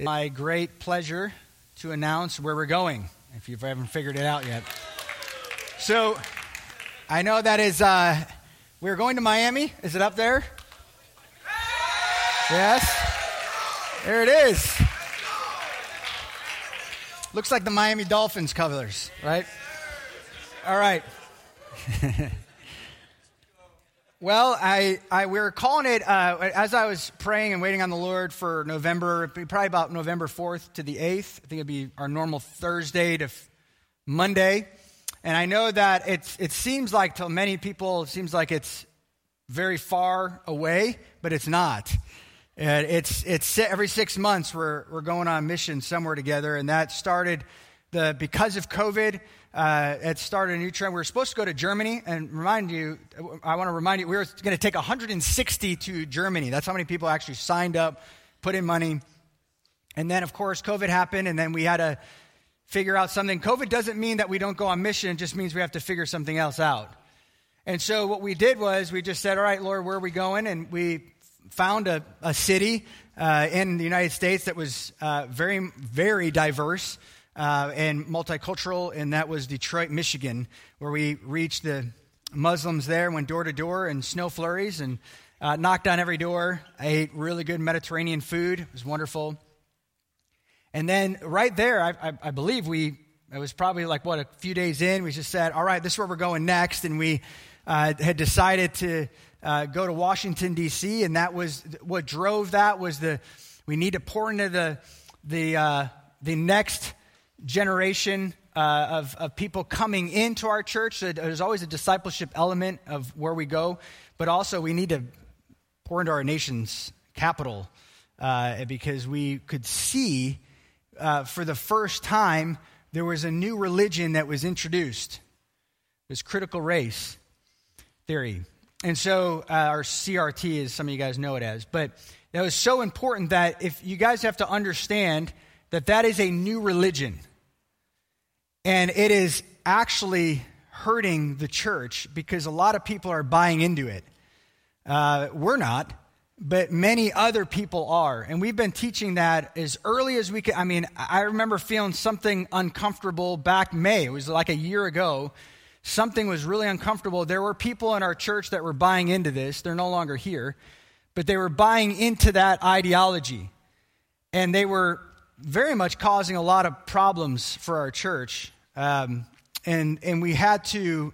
My great pleasure to announce where we're going, if you haven't figured it out yet. So, I know that is, uh, we're going to Miami. Is it up there? Yes? There it is. Looks like the Miami Dolphins colors, right? All right. Well, I, I we were calling it uh, as I was praying and waiting on the Lord for November, probably about November fourth to the eighth. I think it'd be our normal Thursday to f- Monday, and I know that it's it seems like to many people it seems like it's very far away, but it's not. And it's it's every six months we're we're going on mission somewhere together, and that started the because of COVID uh, it started a new trend. We were supposed to go to Germany, and remind you, I want to remind you, we were going to take 160 to Germany. That's how many people actually signed up, put in money. And then, of course, COVID happened, and then we had to figure out something. COVID doesn't mean that we don't go on mission, it just means we have to figure something else out. And so, what we did was we just said, All right, Lord, where are we going? And we found a, a city uh, in the United States that was uh, very, very diverse uh, and multicultural, and that was Detroit, Michigan, where we reached the Muslims there, went door to door in snow flurries, and uh, knocked on every door. I ate really good Mediterranean food. It was wonderful. And then right there, I, I, I believe we, it was probably like, what, a few days in, we just said, all right, this is where we're going next. And we uh, had decided to uh, go to Washington, D.C., and that was what drove that was the, we need to pour into the, the, uh, the next generation uh, of, of people coming into our church. There's always a discipleship element of where we go, but also we need to pour into our nation's capital uh, because we could see uh, for the first time there was a new religion that was introduced. Was critical race theory. And so, uh, our CRT, as some of you guys know it as. But that was so important that if you guys have to understand that that is a new religion. And it is actually hurting the church because a lot of people are buying into it. Uh, we're not, but many other people are. And we've been teaching that as early as we could. I mean, I remember feeling something uncomfortable back May. It was like a year ago. Something was really uncomfortable. There were people in our church that were buying into this. They're no longer here, but they were buying into that ideology. And they were very much causing a lot of problems for our church. Um, and, and we had to,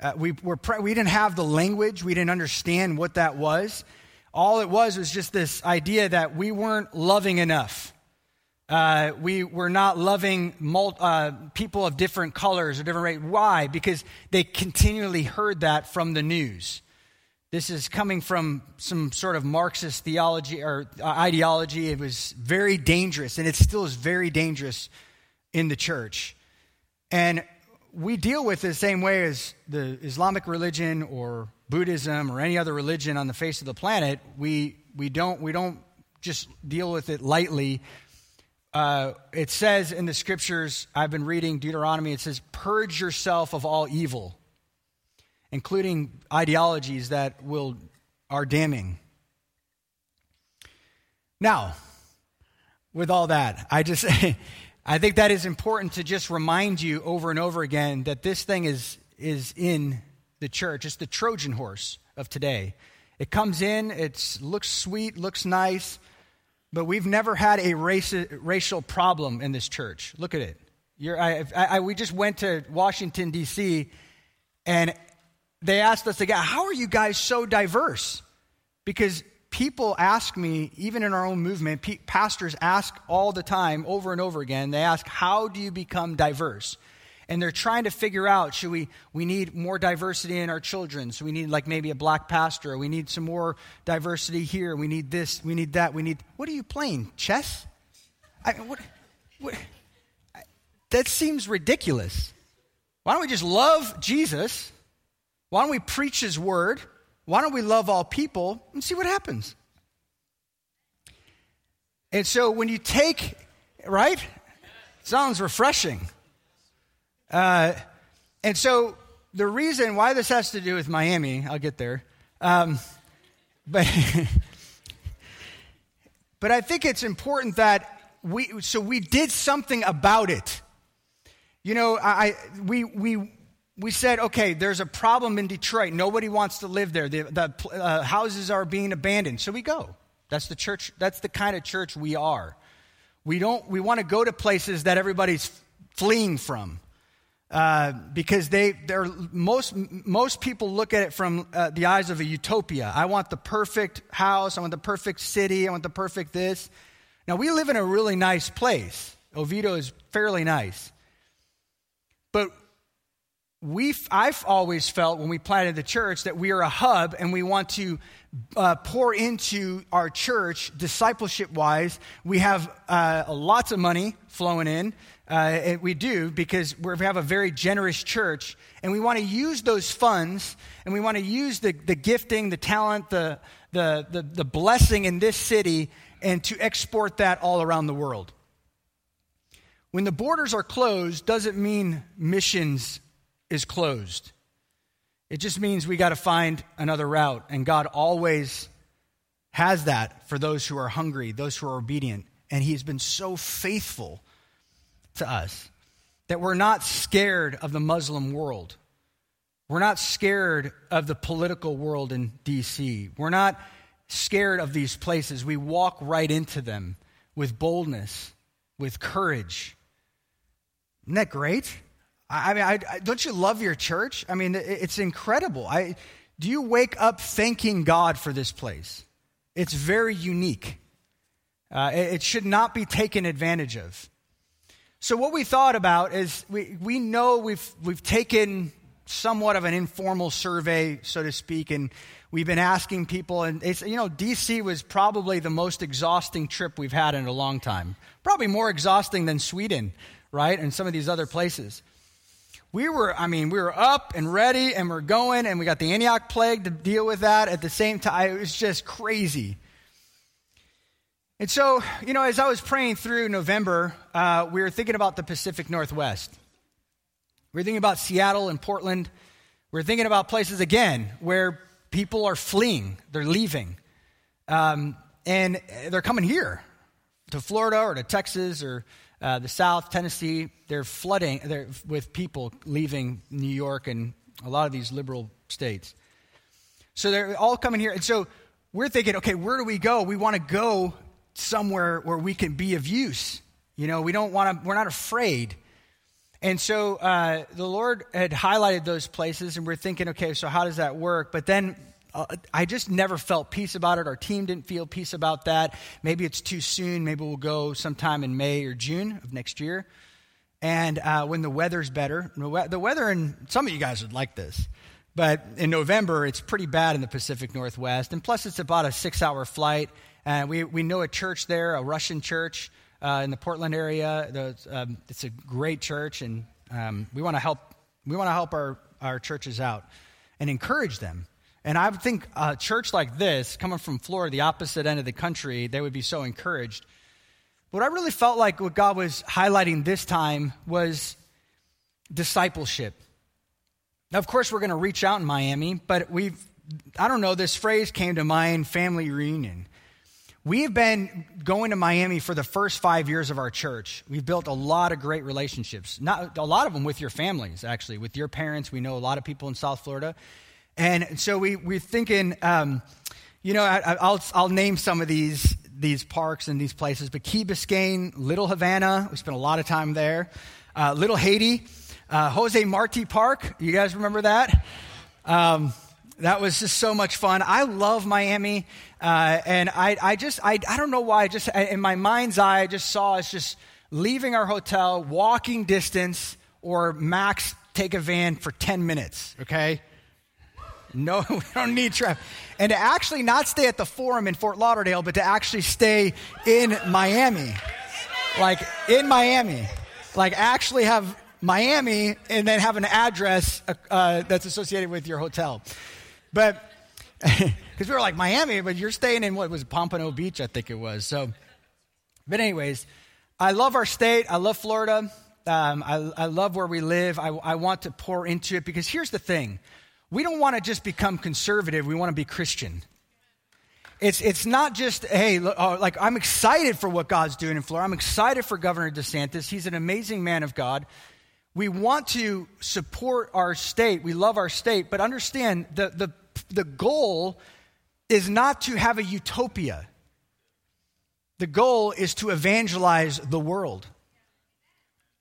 uh, we, were pre- we didn't have the language, we didn't understand what that was. All it was was just this idea that we weren't loving enough. Uh, we were not loving mul- uh, people of different colors or different race. Why? Because they continually heard that from the news. This is coming from some sort of Marxist theology or uh, ideology. It was very dangerous, and it still is very dangerous in the church. And we deal with it the same way as the Islamic religion or Buddhism or any other religion on the face of the planet. We, we, don't, we don't just deal with it lightly. Uh, it says in the scriptures, I've been reading Deuteronomy, it says, Purge yourself of all evil, including ideologies that will, are damning. Now, with all that, I just. I think that is important to just remind you over and over again that this thing is, is in the church. It's the Trojan horse of today. It comes in, it looks sweet, looks nice, but we've never had a race, racial problem in this church. Look at it. I, I, we just went to Washington, D.C., and they asked us again, How are you guys so diverse? Because people ask me, even in our own movement, pastors ask all the time, over and over again, they ask, How do you become diverse? And they're trying to figure out should we, we need more diversity in our children? So we need like maybe a black pastor, we need some more diversity here, we need this, we need that, we need. What are you playing? Chess? I, what, what, I, that seems ridiculous. Why don't we just love Jesus? Why don't we preach his word? Why don't we love all people and see what happens? And so when you take, right? Sounds refreshing. Uh, and so the reason why this has to do with Miami, I'll get there. Um, but, but I think it's important that we, so we did something about it. You know, I, we, we, we said, okay, there's a problem in Detroit. Nobody wants to live there. The, the uh, houses are being abandoned. So we go. That's the church. That's the kind of church we are. We don't. We want to go to places that everybody's fleeing from, uh, because they. They're most most people look at it from uh, the eyes of a utopia. I want the perfect house. I want the perfect city. I want the perfect this. Now we live in a really nice place. Oviedo is fairly nice, but we've, I've always felt when we planted the church that we are a hub and we want to uh, pour into our church discipleship wise. We have uh, lots of money flowing in. Uh, we do because we have a very generous church and we want to use those funds and we want to use the, the gifting, the talent, the, the, the, the blessing in this city and to export that all around the world. When the borders are closed, doesn't mean missions is closed. It just means we got to find another route. And God always has that for those who are hungry, those who are obedient. And He's been so faithful to us that we're not scared of the Muslim world. We're not scared of the political world in D.C. We're not scared of these places. We walk right into them with boldness, with courage. Isn't that great? I mean, I, I, don't you love your church? I mean, it, it's incredible. I, do you wake up thanking God for this place? It's very unique. Uh, it, it should not be taken advantage of. So, what we thought about is we, we know we've, we've taken somewhat of an informal survey, so to speak, and we've been asking people. And it's, you know, DC was probably the most exhausting trip we've had in a long time. Probably more exhausting than Sweden, right? And some of these other places we were, I mean, we were up and ready and we're going, and we got the Antioch plague to deal with that at the same time. It was just crazy. And so, you know, as I was praying through November, uh, we were thinking about the Pacific Northwest. We were thinking about Seattle and Portland. We are thinking about places again where people are fleeing, they're leaving. Um, and they're coming here to Florida or to Texas or uh, the South, Tennessee, they're flooding they're, with people leaving New York and a lot of these liberal states. So they're all coming here. And so we're thinking, okay, where do we go? We want to go somewhere where we can be of use. You know, we don't want to, we're not afraid. And so uh, the Lord had highlighted those places, and we're thinking, okay, so how does that work? But then uh, I just never felt peace about it. Our team didn't feel peace about that. Maybe it's too soon. Maybe we'll go sometime in May or June of next year. And uh, when the weather's better, the weather, and some of you guys would like this, but in November, it's pretty bad in the Pacific Northwest. And plus, it's about a six hour flight. And we, we know a church there, a Russian church uh, in the Portland area. The, um, it's a great church, and um, we want to help, we help our, our churches out and encourage them and I would think a church like this, coming from Florida, the opposite end of the country, they would be so encouraged. What I really felt like what God was highlighting this time was discipleship. Now, of course, we're going to reach out in Miami, but we've, I don't know, this phrase came to mind family reunion. We have been going to Miami for the first five years of our church. We've built a lot of great relationships. Not a lot of them with your families, actually, with your parents. We know a lot of people in South Florida. And so we, we're thinking, um, you know, I, will I'll name some of these, these parks and these places, but Key Biscayne, Little Havana, we spent a lot of time there. Uh, Little Haiti, uh, Jose Marti Park, you guys remember that? Um, that was just so much fun. I love Miami, uh, and I, I just, I, I don't know why, I just, in my mind's eye, I just saw us just leaving our hotel, walking distance, or max take a van for 10 minutes, okay? No, we don't need traffic. And to actually not stay at the forum in Fort Lauderdale, but to actually stay in Miami. Like in Miami. Like actually have Miami and then have an address uh, uh that's associated with your hotel. But because we were like Miami, but you're staying in what was Pompano Beach, I think it was. So, but anyways, I love our state. I love Florida. Um, I, I, love where we live. I, I want to pour into it because here's the thing we don't want to just become conservative, we want to be Christian. it's, it's not just, hey, oh, like I'm excited for what God's doing in Florida. I'm excited for Governor DeSantis. He's an amazing man of God. We want to support our state. We love our state, but understand the, the, the goal is not to have a utopia. The goal is to evangelize the world.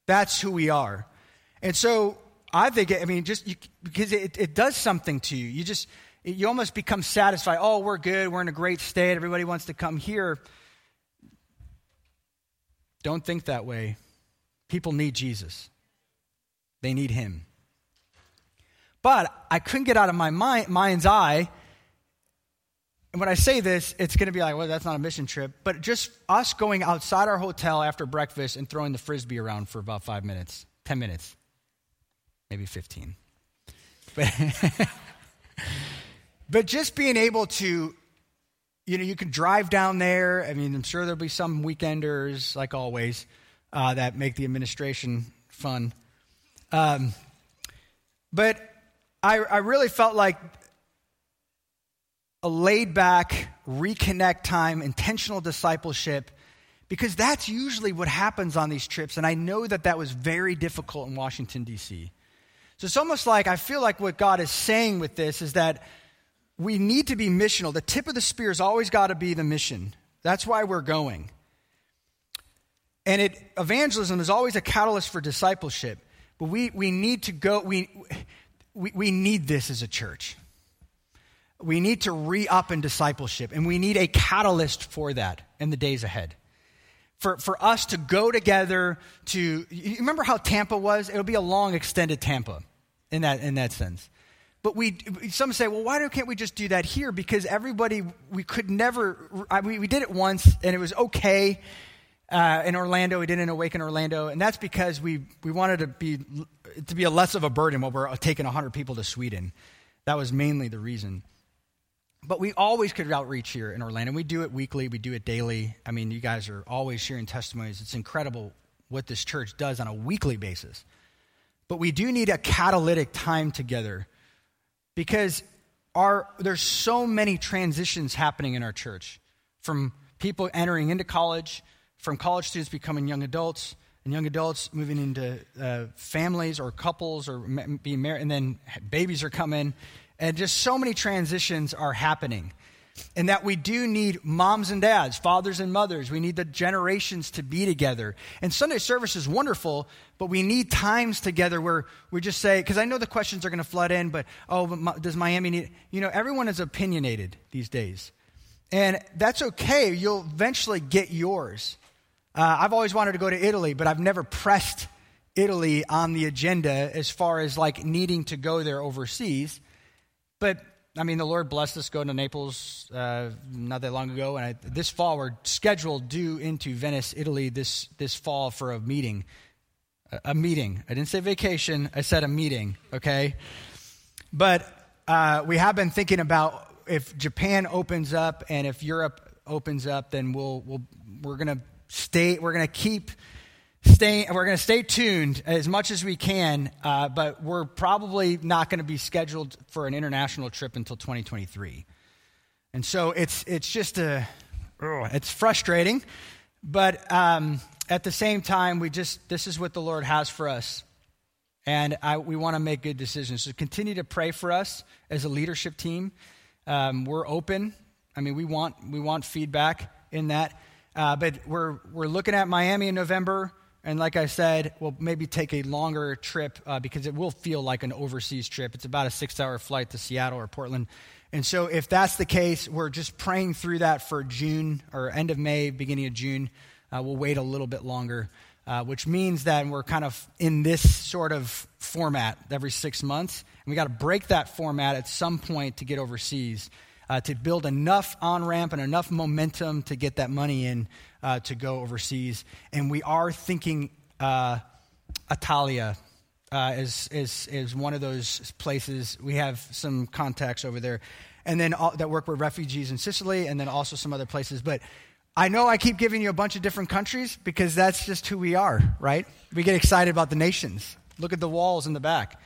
That's who we are. And so I think, I mean, just you, because it, it does something to you. You just, you almost become satisfied. Oh, we're good. We're in a great state. Everybody wants to come here. Don't think that way. People need Jesus, they need Him. But I couldn't get out of my mind, mind's eye. And when I say this, it's going to be like, well, that's not a mission trip. But just us going outside our hotel after breakfast and throwing the frisbee around for about five minutes, 10 minutes, maybe 15. But. But just being able to, you know, you can drive down there. I mean, I'm sure there'll be some weekenders, like always, uh, that make the administration fun. Um, but I, I really felt like a laid back, reconnect time, intentional discipleship, because that's usually what happens on these trips. And I know that that was very difficult in Washington, D.C. So it's almost like I feel like what God is saying with this is that we need to be missional. The tip of the spear has always got to be the mission. That's why we're going. And it, evangelism is always a catalyst for discipleship. But we, we need to go, we, we, we need this as a church. We need to re up in discipleship, and we need a catalyst for that in the days ahead. For, for us to go together to, you remember how Tampa was? It'll be a long, extended Tampa in that, in that sense. But we, some say, well, why can't we just do that here? Because everybody, we could never, I we did it once and it was okay uh, in Orlando. We did an Awaken Orlando. And that's because we, we wanted to be, to be a less of a burden while we're taking 100 people to Sweden. That was mainly the reason. But we always could outreach here in Orlando. We do it weekly, we do it daily. I mean, you guys are always sharing testimonies. It's incredible what this church does on a weekly basis. But we do need a catalytic time together because our, there's so many transitions happening in our church from people entering into college, from college students becoming young adults, and young adults moving into uh, families or couples or being married, and then babies are coming. And just so many transitions are happening and that we do need moms and dads, fathers and mothers. We need the generations to be together. And Sunday service is wonderful, but we need times together where we just say, because I know the questions are going to flood in, but oh, but does Miami need, you know, everyone is opinionated these days. And that's okay. You'll eventually get yours. Uh, I've always wanted to go to Italy, but I've never pressed Italy on the agenda as far as like needing to go there overseas. But I mean, the Lord blessed us going to Naples uh, not that long ago, and I, this fall we're scheduled due into Venice, Italy this this fall for a meeting. A, meeting. I didn't say vacation. I said a meeting. Okay, but uh, we have been thinking about if Japan opens up and if Europe opens up, then we'll, we'll we're gonna stay. We're gonna keep we're going to stay tuned as much as we can, uh, but we're probably not going to be scheduled for an international trip until 2023. And so it's, it's just a, it's frustrating, but um, at the same time, we just, this is what the Lord has for us. And I, we want to make good decisions. So continue to pray for us as a leadership team. Um, we're open. I mean, we want, we want feedback in that. Uh, but we're, we're looking at Miami in November. And like I said, we'll maybe take a longer trip uh, because it will feel like an overseas trip. It's about a six hour flight to Seattle or Portland. And so, if that's the case, we're just praying through that for June or end of May, beginning of June. Uh, we'll wait a little bit longer, uh, which means that we're kind of in this sort of format every six months. And we got to break that format at some point to get overseas. Uh, to build enough on ramp and enough momentum to get that money in uh, to go overseas. And we are thinking uh, Italia uh, is, is, is one of those places. We have some contacts over there. And then all, that work with refugees in Sicily and then also some other places. But I know I keep giving you a bunch of different countries because that's just who we are, right? We get excited about the nations. Look at the walls in the back.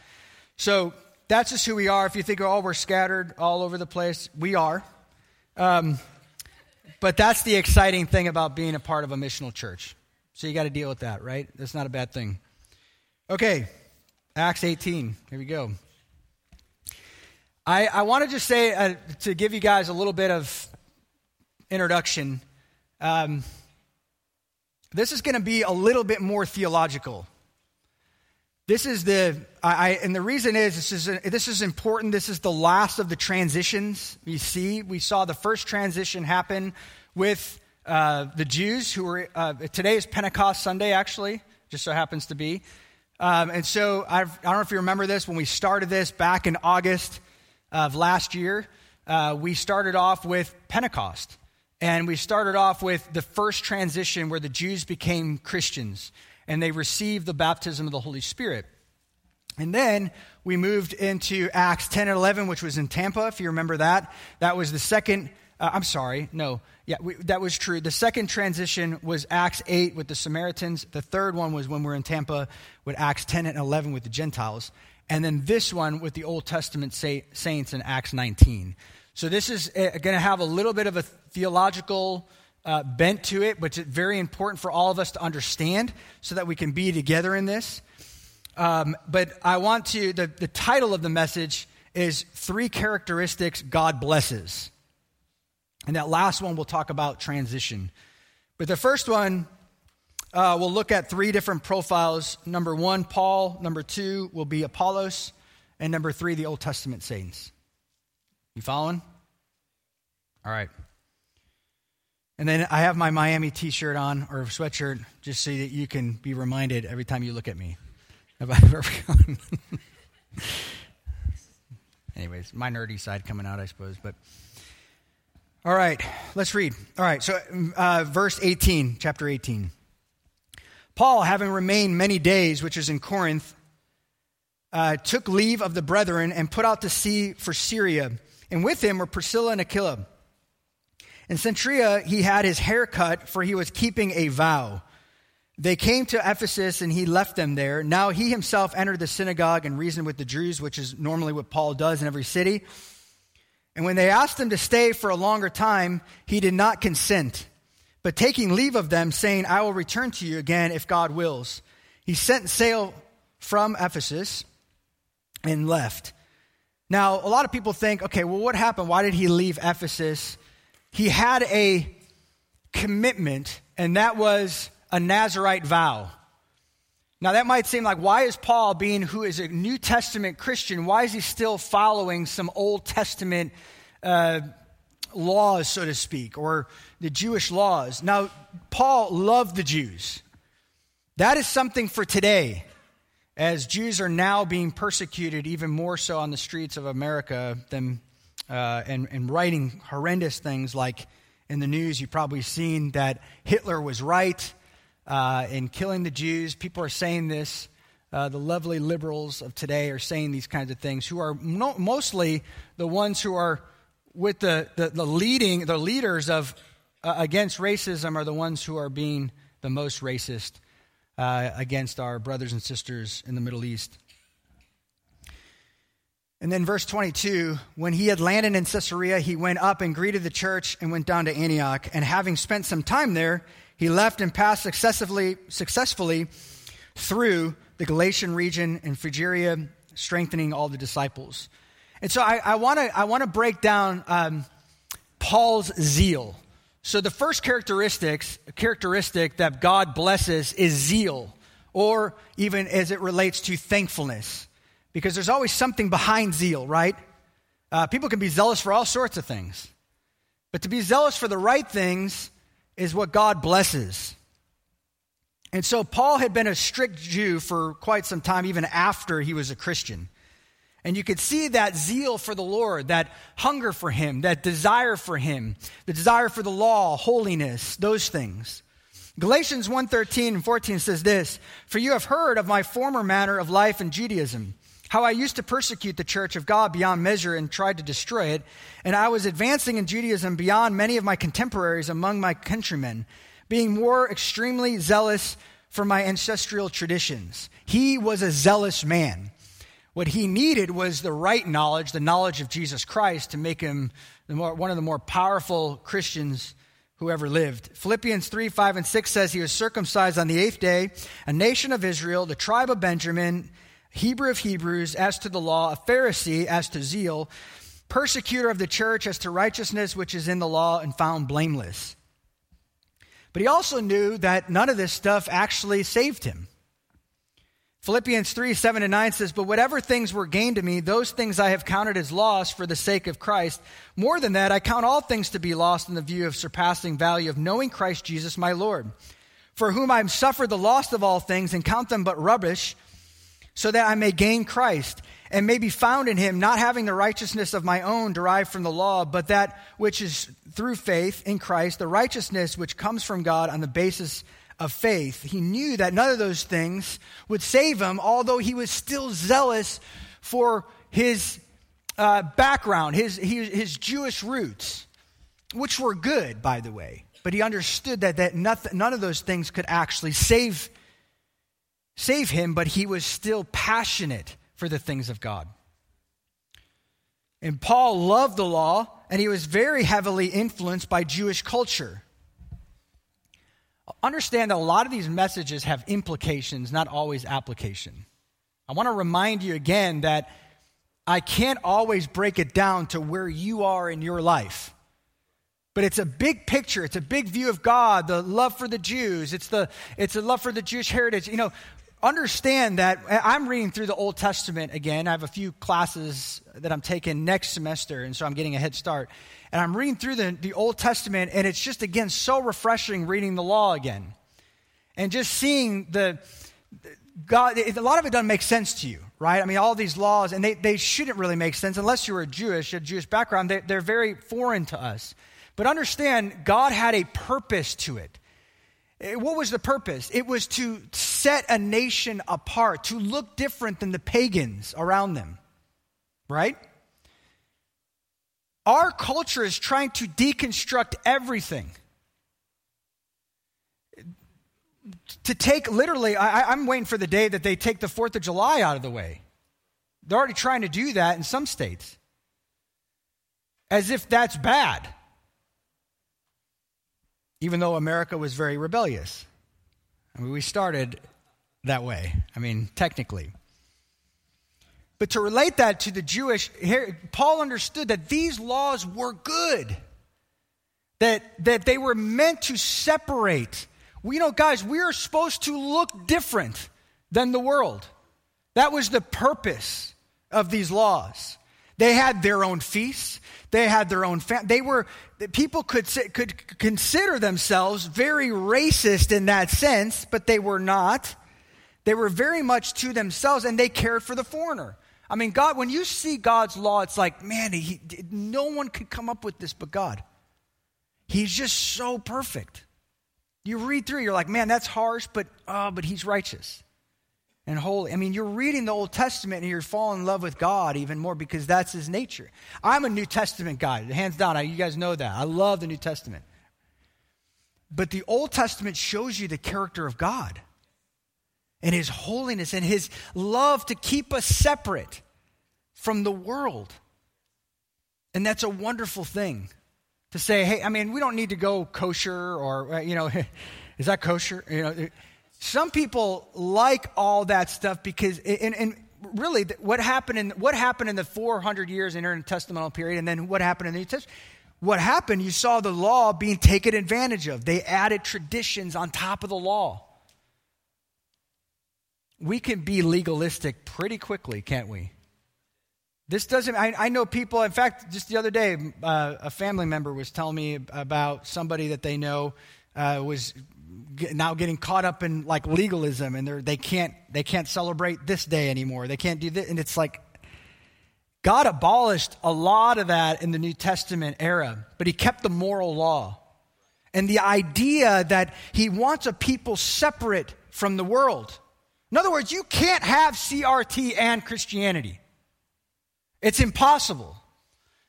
So that's just who we are. If you think, oh, we're scattered all over the place, we are. Um, but that's the exciting thing about being a part of a missional church. So you got to deal with that, right? That's not a bad thing. Okay, Acts 18. Here we go. I, I want to just say, uh, to give you guys a little bit of introduction, um, this is going to be a little bit more theological. This is the, I, and the reason is this is, this is important. This is the last of the transitions we see. We saw the first transition happen with uh, the Jews who were, uh, today is Pentecost Sunday, actually, just so happens to be. Um, and so I've, I do not know if you remember this, when we started this back in August of last year, uh, we started off with Pentecost. And we started off with the first transition where the Jews became Christians and they received the baptism of the Holy Spirit. And then we moved into Acts 10 and 11, which was in Tampa, if you remember that. That was the second, uh, I'm sorry, no, yeah, we, that was true. The second transition was Acts 8 with the Samaritans. The third one was when we are in Tampa with Acts 10 and 11 with the Gentiles. And then this one with the Old Testament say, saints in Acts 19. So this is uh, going to have a little bit of a theological uh, bent to it, but it's very important for all of us to understand so that we can be together in this. Um, but I want to, the, the title of the message is Three Characteristics God Blesses. And that last one we'll talk about transition. But the first one, uh, we'll look at three different profiles. Number one, Paul. Number two will be Apollos. And number three, the Old Testament saints. You following? All right. And then I have my Miami t shirt on or sweatshirt just so that you can be reminded every time you look at me about where we're going. Anyways, my nerdy side coming out, I suppose. But all right, let's read. All right, so uh, verse 18, chapter 18. Paul, having remained many days, which is in Corinth, uh, took leave of the brethren and put out to sea for Syria. And with him were Priscilla and Aquila in Cenchrea, he had his hair cut, for he was keeping a vow. They came to Ephesus, and he left them there. Now he himself entered the synagogue and reasoned with the Jews, which is normally what Paul does in every city. And when they asked him to stay for a longer time, he did not consent. But taking leave of them, saying, I will return to you again if God wills, he sent sail from Ephesus and left. Now, a lot of people think, okay, well, what happened? Why did he leave Ephesus? He had a commitment, and that was a Nazarite vow. Now, that might seem like, why is Paul, being who is a New Testament Christian, why is he still following some Old Testament uh, laws, so to speak, or the Jewish laws? Now, Paul loved the Jews. That is something for today, as Jews are now being persecuted even more so on the streets of America than uh, and, and writing horrendous things like in the news, you've probably seen that Hitler was right uh, in killing the Jews. People are saying this. Uh, the lovely liberals of today are saying these kinds of things, who are no, mostly the ones who are with the, the, the leading, the leaders of uh, against racism are the ones who are being the most racist uh, against our brothers and sisters in the Middle East. And then verse 22, when he had landed in Caesarea, he went up and greeted the church and went down to Antioch. And having spent some time there, he left and passed successfully, successfully through the Galatian region and Phrygia, strengthening all the disciples. And so I, I want to break down um, Paul's zeal. So the first characteristics, characteristic that God blesses is zeal, or even as it relates to thankfulness because there's always something behind zeal, right? Uh, people can be zealous for all sorts of things. But to be zealous for the right things is what God blesses. And so Paul had been a strict Jew for quite some time, even after he was a Christian. And you could see that zeal for the Lord, that hunger for him, that desire for him, the desire for the law, holiness, those things. Galatians 1:13 and 14 says this, "For you have heard of my former manner of life in Judaism, how I used to persecute the church of God beyond measure and tried to destroy it, and I was advancing in Judaism beyond many of my contemporaries among my countrymen, being more extremely zealous for my ancestral traditions. He was a zealous man. What he needed was the right knowledge, the knowledge of Jesus Christ, to make him more, one of the more powerful Christians who ever lived. Philippians 3 5 and 6 says he was circumcised on the eighth day, a nation of Israel, the tribe of Benjamin, Hebrew of Hebrews, as to the law, a Pharisee, as to zeal, persecutor of the church, as to righteousness which is in the law, and found blameless. But he also knew that none of this stuff actually saved him. Philippians 3 7 and 9 says, But whatever things were gained to me, those things I have counted as loss for the sake of Christ. More than that, I count all things to be lost in the view of surpassing value of knowing Christ Jesus my Lord, for whom I have suffered the loss of all things and count them but rubbish, so that I may gain Christ and may be found in him, not having the righteousness of my own derived from the law, but that which is through faith in Christ, the righteousness which comes from God on the basis of faith. He knew that none of those things would save him, although he was still zealous for his uh, background, his, his, his Jewish roots, which were good, by the way. But he understood that, that nothing, none of those things could actually save, save him, but he was still passionate for the things of God. And Paul loved the law, and he was very heavily influenced by Jewish culture understand that a lot of these messages have implications, not always application. I want to remind you again that I can't always break it down to where you are in your life. But it's a big picture. It's a big view of God, the love for the Jews. It's the it's a love for the Jewish heritage. You know, understand that eh, I'm reading through the Old Testament again. I have a few classes that I'm taking next semester, and so I'm getting a head start. And I'm reading through the, the Old Testament, and it's just, again, so refreshing reading the law again. And just seeing the, God, a lot of it doesn't make sense to you, right? I mean, all these laws, and they, they shouldn't really make sense unless you were a Jewish, a Jewish background. They, they're very foreign to us. But understand, God had a purpose to it. Eh, what was the purpose? It was to set a nation apart, to look different than the pagans around them, right? Our culture is trying to deconstruct everything. To take literally, I, am waiting for the day that they take the 4th of July out of the way. They're already trying to do that in some states, as if that's bad even though America was very rebellious. I mean, we started that way, I mean, technically. But to relate that to the Jewish, Paul understood that these laws were good, that, that they were meant to separate. We you know, guys, we are supposed to look different than the world. That was the purpose of these laws. They had their own feasts. They had their own family. They were, people could, could consider themselves very racist in that sense, but they were not. They were very much to themselves and they cared for the foreigner. I mean, God, when you see God's law, it's like, man, he, no one could come up with this but God. He's just so perfect. You read through, you're like, man, that's harsh, but oh, but he's righteous and holy. I mean, you're reading the Old Testament and you're falling in love with God even more because that's his nature. I'm a New Testament guy, hands down. You guys know that. I love the New Testament. But the Old Testament shows you the character of God and his holiness and his love to keep us separate from the world. And that's a wonderful thing to say, hey, I mean, we don't need to go kosher or, you know, is that kosher? You know, some people like all that stuff because, and, and really, what happened in what happened in the 400 years intertestamental period, and then what happened in the New Testament? What happened? You saw the law being taken advantage of. They added traditions on top of the law. We can be legalistic pretty quickly, can't we? This doesn't, I, I, know people, in fact, just the other day, uh, a family member was telling me about somebody that they know uh, was now getting caught up in like legalism and they're, they can't they can't celebrate this day anymore. They can't do this and it's like god abolished a lot of that in the new testament era but he kept the moral law. And the idea that he wants a people separate from the world. In other words you can't have crt and christianity. It's impossible.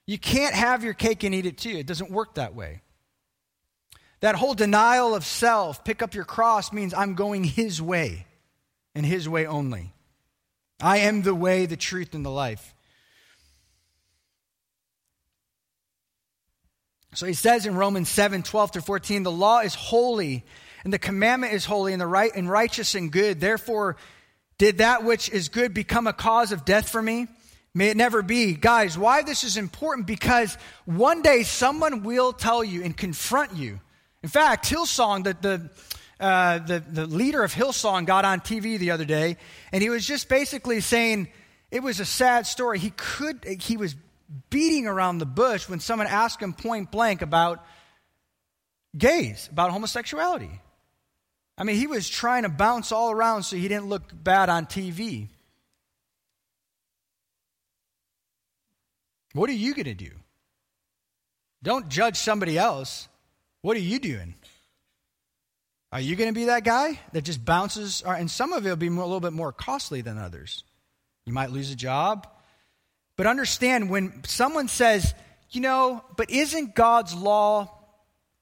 You can't have your cake and eat it too. It doesn't work that way that whole denial of self, pick up your cross, means I'm going His way and His way only. I am the way, the truth, and the life. So he says in Romans 7 12 through 14, the law is holy, and the commandment is holy, and the right and righteous and good. Therefore, did that which is good become a cause of death for me? May it never be. Guys, why this is important? Because one day someone will tell you and confront you. In fact, Hillsong, the, the, uh, the, the leader of Hillsong, got on TV the other day, and he was just basically saying it was a sad story. He could, he was beating around the bush when someone asked him point blank about gays, about homosexuality. I mean, he was trying to bounce all around so he didn't look bad on TV. What are you going to do? Don't judge somebody else. What are you doing? Are you going to be that guy that just bounces? And some of it will be a little bit more costly than others. You might lose a job. But understand when someone says, you know, but isn't God's law,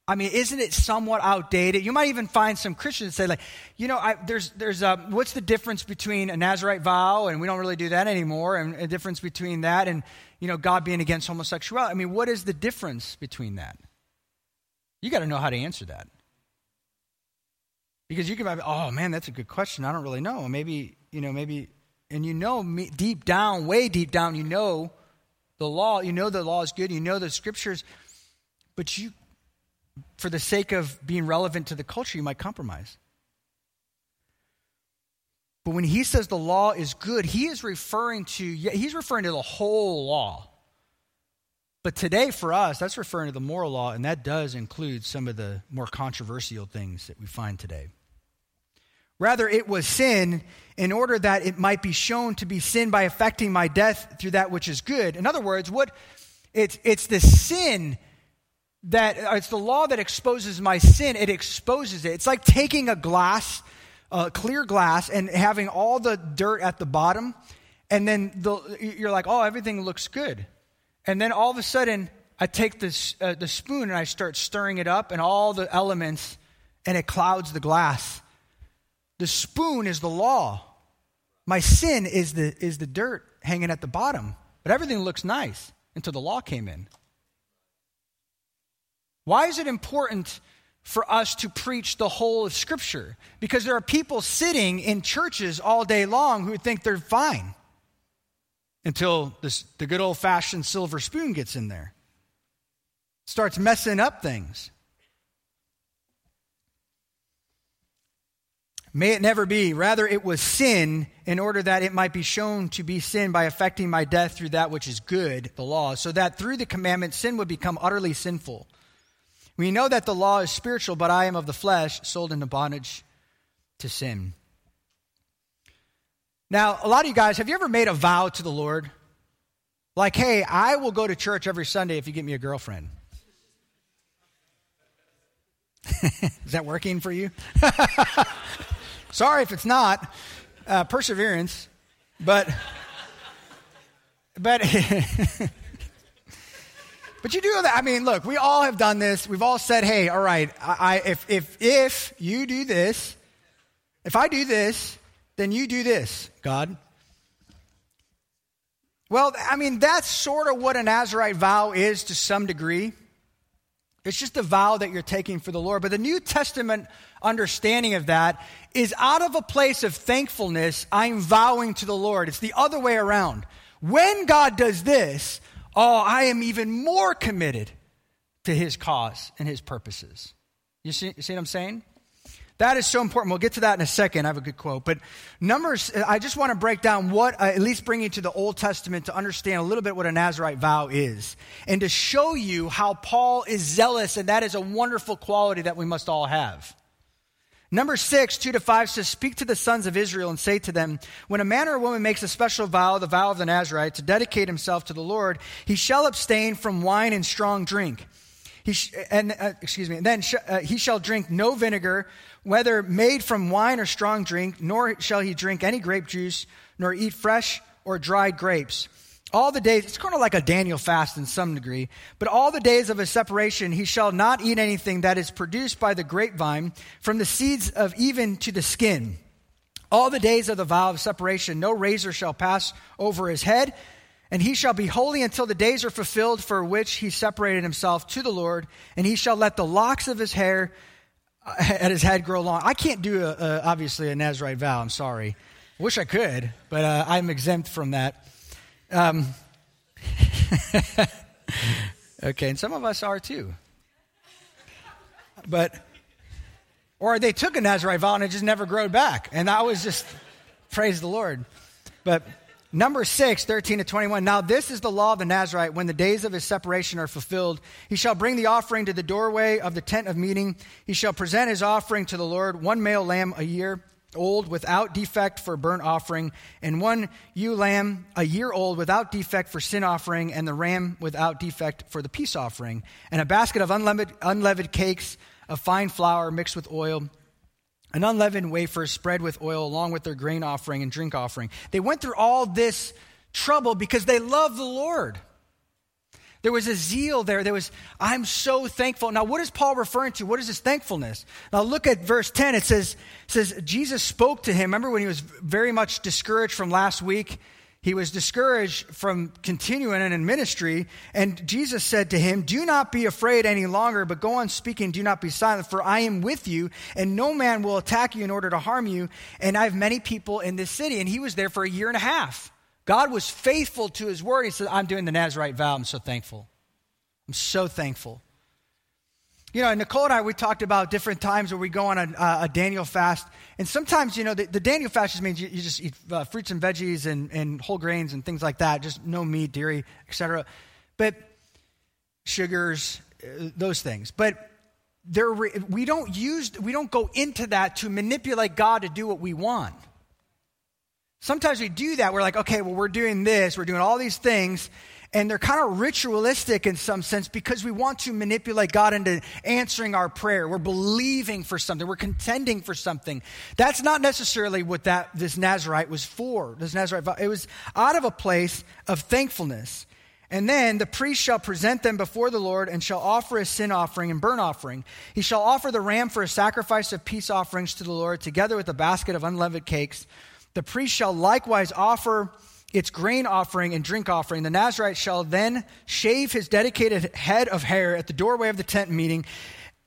I mean, isn't it somewhat outdated? You might even find some Christians say, like, you know, I, there's, there's a, what's the difference between a Nazarite vow, and we don't really do that anymore, and a difference between that and, you know, God being against homosexuality? I mean, what is the difference between that? You got to know how to answer that. Because you can, oh man, that's a good question. I don't really know. Maybe, you know, maybe and you know me, deep down, way deep down, you know the law, you know the law is good, you know the scriptures, but you, for the sake of being relevant to the culture, you might compromise. But when he says the law is good, he is referring to, he's referring to the whole law. But today, for us, that's referring to the moral law, and that does include some of the more controversial things that we find today. Rather, it was sin in order that it might be shown to be sin by affecting my death through that which is good. In other words, what it's, it's the sin that uh, it's the law that exposes my sin. It exposes it. It's like taking a glass, a clear glass, and having all the dirt at the bottom, and then the, you're like, oh, everything looks good. And then all of a sudden, I take this, uh, the spoon and I start stirring it up, and all the elements, and it clouds the glass the spoon is the law. My sin is the, is the dirt hanging at the bottom. But everything looks nice until the law came in. Why is it important for us to preach the whole of Scripture? Because there are people sitting in churches all day long who think they're fine until this, the good old fashioned silver spoon gets in there, starts messing up things. May it never be. Rather, it was sin in order that it might be shown to be sin by affecting my death through that which is good, the law, so that through the commandment sin would become utterly sinful. We know that the law is spiritual, but I am of the flesh, sold into bondage to sin. Now, a lot of you guys, have you ever made a vow to the Lord? Like, hey, I will go to church every Sunday if you get me a girlfriend. is that working for you? Sorry if it's not. Uh, perseverance. But, but, but you do that. I mean, look, we all have done this. We've all said, hey, all right, I, I, if, if, if you do this, if I do this, then you do this, God. Well, I mean, that's sort of what a Nazarite vow is to some degree. It's just a vow that you're taking for the Lord. But the New Testament understanding of that is out of a place of thankfulness, I'm vowing to the Lord. It's the other way around. When God does this, oh, I am even more committed to his cause and his purposes. You see, you see what I'm saying? That is so important. We'll get to that in a second. I have a good quote. But Numbers, I just want to break down what, uh, at least bring you to the Old Testament to understand a little bit what a Nazarite vow is. And to show you how Paul is zealous, and that is a wonderful quality that we must all have. Number six, two to five says, Speak to the sons of Israel and say to them, When a man or a woman makes a special vow, the vow of the Nazarite, to dedicate himself to the Lord, he shall abstain from wine and strong drink. He sh- and uh, excuse me, and then sh- uh, he shall drink no vinegar, whether made from wine or strong drink, nor shall he drink any grape juice, nor eat fresh or dried grapes. All the days, it's kind of like a Daniel fast in some degree, but all the days of his separation, he shall not eat anything that is produced by the grapevine, from the seeds of even to the skin. All the days of the vow of separation, no razor shall pass over his head, And he shall be holy until the days are fulfilled for which he separated himself to the Lord, and he shall let the locks of his hair at his head grow long. I can't do, a, a, obviously, a Nazarite vow. I'm sorry. Wish I could, but uh, I'm exempt from that. Um, okay, and some of us are too. But, or they took a Nazarite vow and it just never growed back. And I was just, praise the Lord. But Number 6, 13 to 21. Now, this is the law of the Nazarite. When the days of his separation are fulfilled, he shall bring the offering to the doorway of the tent of meeting. He shall present his offering to the Lord, one male lamb a year old without defect for burnt offering, and one ewe lamb a year old without defect for sin offering, and the ram without defect for the peace offering, and a basket of unleavened, unleavened cakes of fine flour mixed with oil an unleavened wafer spread with oil along with their grain offering and drink offering. They went through all this trouble because they loved the Lord. There was a zeal there. There was, I'm so thankful. Now, what is Paul referring to? What is this thankfulness? Now, look at verse 10. It says, it says Jesus spoke to him. Remember when he was very much discouraged from last week? He was discouraged from continuing in ministry, and Jesus said to him, Do not be afraid any longer, but go on speaking, do not be silent, for I am with you, and no man will attack you in order to harm you, and I have many people in this city. And he was there for a year and a half. God was faithful to his word. He said, I'm doing the Nazarite vow. I'm so thankful. I'm so thankful. You know, Nicole and I, we talked about different times where we go on a, a Daniel fast. And sometimes, you know, the, the Daniel fast just means you, you just eat uh, fruits and veggies and, and whole grains and things like that, just no meat, dairy, etc. But sugars, uh, those things. But there, we don't use, we don't go into that to manipulate God to do what we want. Sometimes we do that. We're like, okay, well, we're doing this, we're doing all these things, and they're kind of ritualistic in some sense because we want to manipulate God into answering our prayer. We're believing for something. We're contending for something. That's not necessarily what that this Nazarite was for. This Nazarite it was out of a place of thankfulness. And then the priest shall present them before the Lord and shall offer a sin offering and burnt offering. He shall offer the ram for a sacrifice of peace offerings to the Lord, together with a basket of unleavened cakes. The priest shall likewise offer its grain offering and drink offering. The Nazarite shall then shave his dedicated head of hair at the doorway of the tent meeting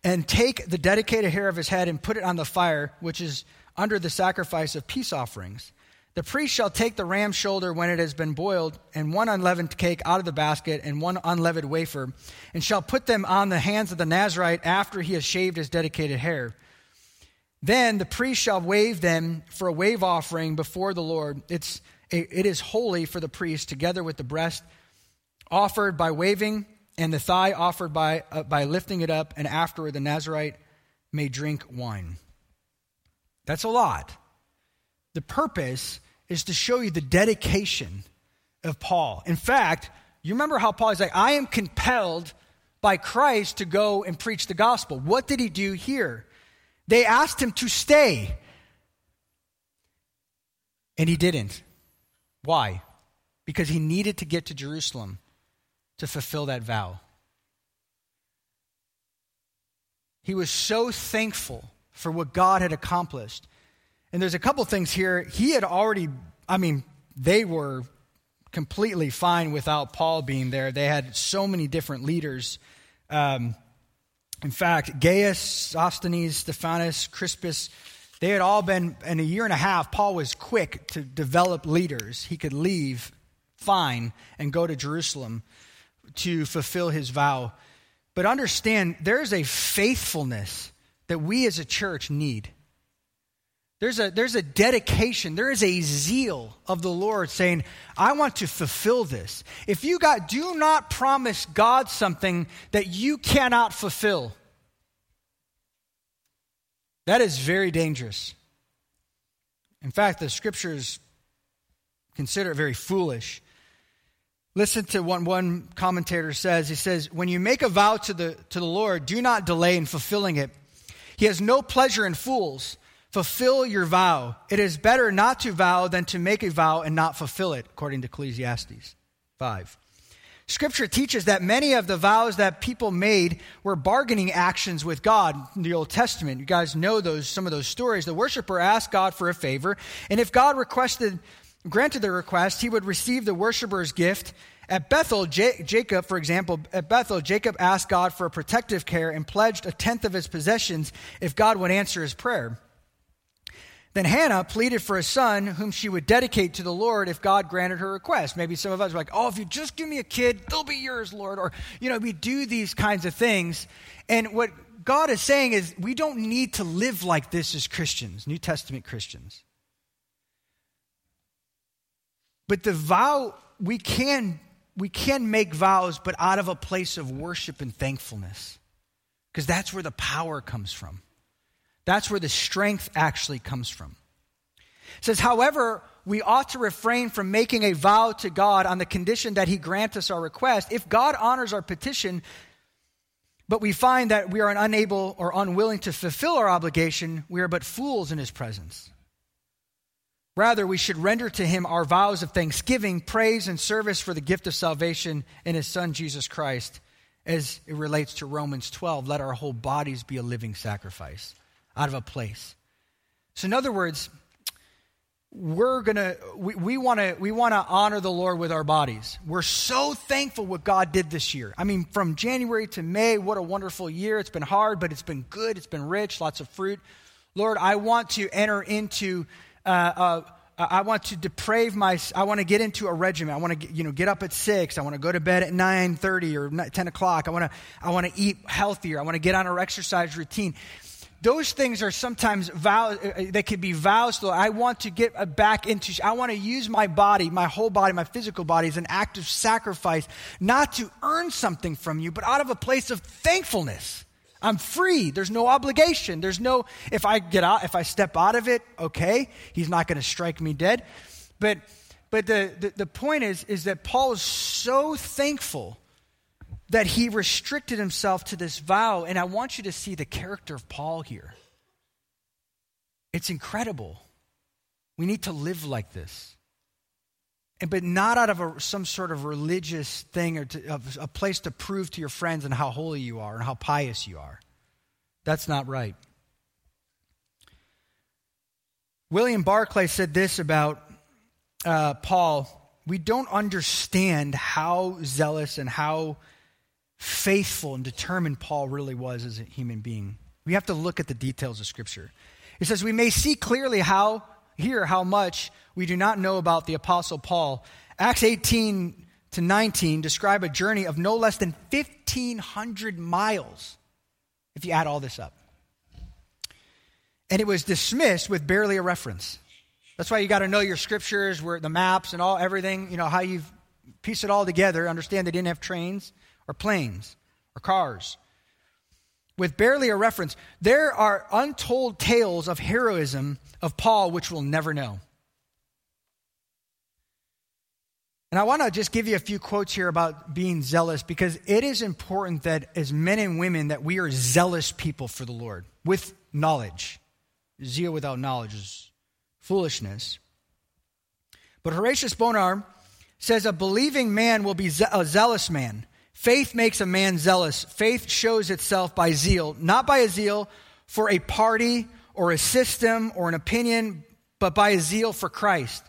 and take the dedicated hair of his head and put it on the fire, which is under the sacrifice of peace offerings. The priest shall take the ram's shoulder when it has been boiled, and one unleavened cake out of the basket, and one unleavened wafer, and shall put them on the hands of the Nazarite after he has shaved his dedicated hair. Then the priest shall wave them for a wave offering before the Lord. It's it is holy for the priest, together with the breast offered by waving and the thigh offered by, uh, by lifting it up, and afterward the Nazarite may drink wine. That's a lot. The purpose is to show you the dedication of Paul. In fact, you remember how Paul is like, I am compelled by Christ to go and preach the gospel. What did he do here? They asked him to stay, and he didn't. Why? Because he needed to get to Jerusalem to fulfill that vow. He was so thankful for what God had accomplished. And there's a couple things here. He had already, I mean, they were completely fine without Paul being there. They had so many different leaders. Um, in fact, Gaius, Sosthenes, Stephanus, Crispus, they had all been, in a year and a half, Paul was quick to develop leaders. He could leave fine and go to Jerusalem to fulfill his vow. But understand, there's a faithfulness that we as a church need. There's a, there's a dedication, there is a zeal of the Lord saying, I want to fulfill this. If you got, do not promise God something that you cannot fulfill. That is very dangerous. In fact, the scriptures consider it very foolish. Listen to what one commentator says. He says, When you make a vow to the, to the Lord, do not delay in fulfilling it. He has no pleasure in fools. Fulfill your vow. It is better not to vow than to make a vow and not fulfill it, according to Ecclesiastes 5. Scripture teaches that many of the vows that people made were bargaining actions with God in the Old Testament. You guys know those some of those stories. The worshiper asked God for a favor, and if God requested granted the request, he would receive the worshiper's gift. At Bethel, J- Jacob, for example, at Bethel, Jacob asked God for a protective care and pledged a tenth of his possessions if God would answer his prayer. Then Hannah pleaded for a son whom she would dedicate to the Lord if God granted her request. Maybe some of us are like, oh, if you just give me a kid, they'll be yours, Lord. Or, you know, we do these kinds of things. And what God is saying is we don't need to live like this as Christians, New Testament Christians. But the vow, we can, we can make vows, but out of a place of worship and thankfulness. Because that's where the power comes from. That's where the strength actually comes from. It says, however, we ought to refrain from making a vow to God on the condition that He grant us our request. If God honors our petition, but we find that we are unable or unwilling to fulfill our obligation, we are but fools in His presence. Rather, we should render to Him our vows of thanksgiving, praise, and service for the gift of salvation in His Son, Jesus Christ, as it relates to Romans 12. Let our whole bodies be a living sacrifice out of a place. So, in other words, we're gonna we, we want to we want to honor the lord with our bodies we're so thankful what god did this year i mean from january to may what a wonderful year it's been hard but it's been good it's been rich lots of fruit lord i want to enter into uh, uh, I want to deprave my. I want to get into a regimen. I want to, you know, get up at six. I want to go to bed at nine thirty or ten o'clock. I want to, I want to eat healthier. I want to get on our exercise routine those things are sometimes vows, uh, uh, they could be vows. Though I want to get back into, I want to use my body, my whole body, my physical body as an act of sacrifice, not to earn something from you, but out of a place of thankfulness. I'm free. There's no obligation. There's no, if I get out, if I step out of it, okay, he's not going to strike me dead. But, but the, the, the point is, is that Paul is so thankful that he restricted himself to this vow. And I want you to see the character of Paul here. It's incredible. We need to live like this. And, but not out of a, some sort of religious thing or to, a place to prove to your friends and how holy you are and how pious you are. That's not right. William Barclay said this about uh, Paul We don't understand how zealous and how faithful and determined Paul really was as a human being. We have to look at the details of Scripture. It says, We may see clearly how, here, how much we do not know about the Apostle Paul. Acts 18 to 19 describe a journey of no less than 1,500 miles, if you add all this up. And it was dismissed with barely a reference. That's why you got to know your scriptures, where the maps and all everything, you know, how you piece it all together. Understand they didn't have trains or planes or cars. With barely a reference, there are untold tales of heroism of Paul which we'll never know. And I want to just give you a few quotes here about being zealous because it is important that as men and women that we are zealous people for the Lord with knowledge. Zeal without knowledge is foolishness. But Horatius Bonar says a believing man will be a zealous man, Faith makes a man zealous. Faith shows itself by zeal, not by a zeal for a party or a system or an opinion, but by a zeal for Christ.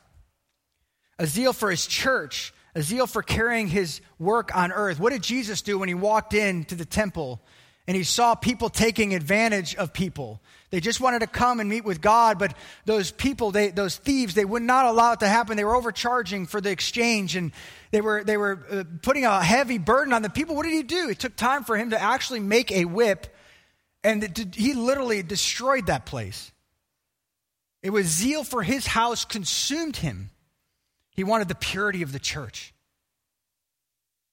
A zeal for his church, a zeal for carrying his work on earth. What did Jesus do when he walked into the temple and he saw people taking advantage of people? They just wanted to come and meet with God, but those people, they, those thieves, they would not allow it to happen. They were overcharging for the exchange and they were, they were uh, putting a heavy burden on the people. What did he do? It took time for him to actually make a whip, and he literally destroyed that place. It was zeal for his house consumed him. He wanted the purity of the church.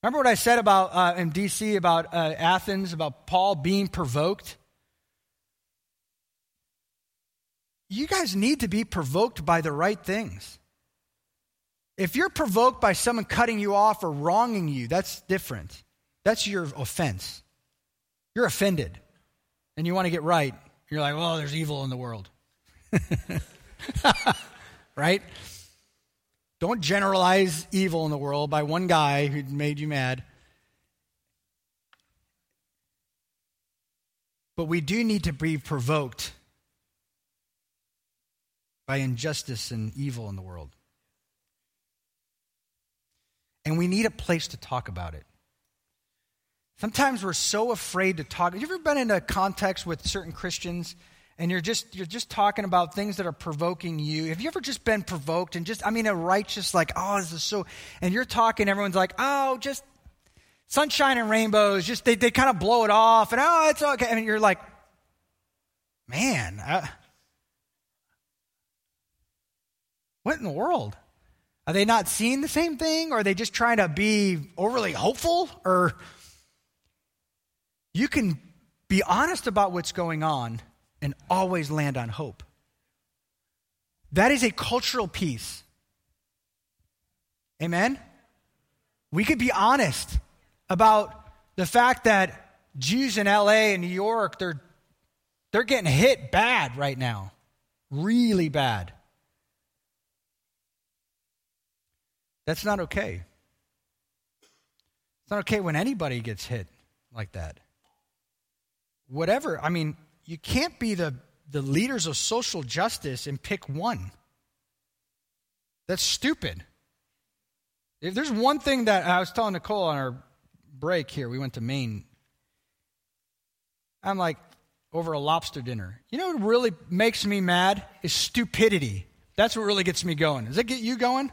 Remember what I said about uh, in DC about uh, Athens, about Paul being provoked? You guys need to be provoked by the right things. If you're provoked by someone cutting you off or wronging you, that's different. That's your offense. You're offended and you want to get right. You're like, well, there's evil in the world. right? Don't generalize evil in the world by one guy who made you mad. But we do need to be provoked by injustice and evil in the world. and we need a place to talk about it. Sometimes we're so afraid to talk. Have you ever been in a context with certain Christians and you're just you're just talking about things that are provoking you? Have you ever just been provoked and just I mean a righteous like, oh, this is so and you're talking, everyone's like, oh, just sunshine and rainbows, just they, they kind of blow it off and oh, it's okay. And you're like, man, I, what in the world? Are they not seeing the same thing? Or are they just trying to be overly hopeful? Or you can be honest about what's going on and always land on hope. That is a cultural piece. Amen? We could be honest about the fact that Jews in LA and New York, they're, they're getting hit bad right now. Really bad. That's not okay. It's not okay when anybody gets hit like that. Whatever. I mean, you can't be the, the leaders of social justice and pick one. That's stupid. If there's one thing that I was telling Nicole on our break here, we went to Maine. I'm like, over a lobster dinner. You know what really makes me mad? Is stupidity. That's what really gets me going. Does that get you going?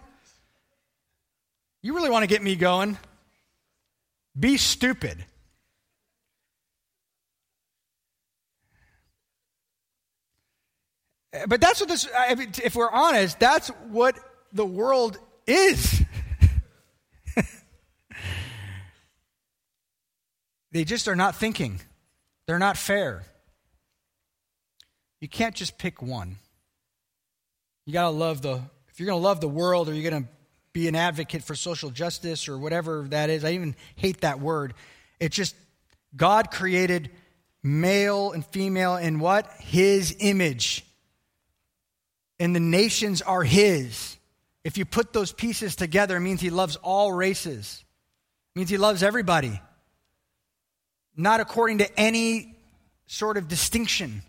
You really want to get me going? Be stupid. Eh, but that's what this, if we're honest, that's what the world is. they just are not thinking, they're not fair. You can't just pick one. You got to love the, if you're going to love the world or you're going to be an advocate for social justice or whatever that is. I even hate that word. It's just God created male and female in what? His image. And the nations are His. If you put those pieces together, it means He loves all races, it means He loves everybody, not according to any sort of distinction.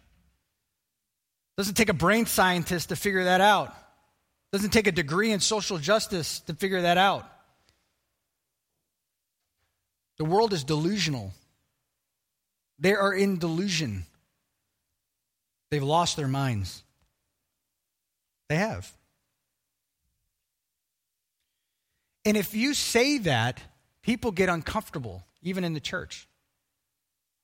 Doesn't take a brain scientist to figure that out. Doesn't take a degree in social justice to figure that out. The world is delusional. They are in delusion. They've lost their minds. They have. And if you say that, people get uncomfortable, even in the church.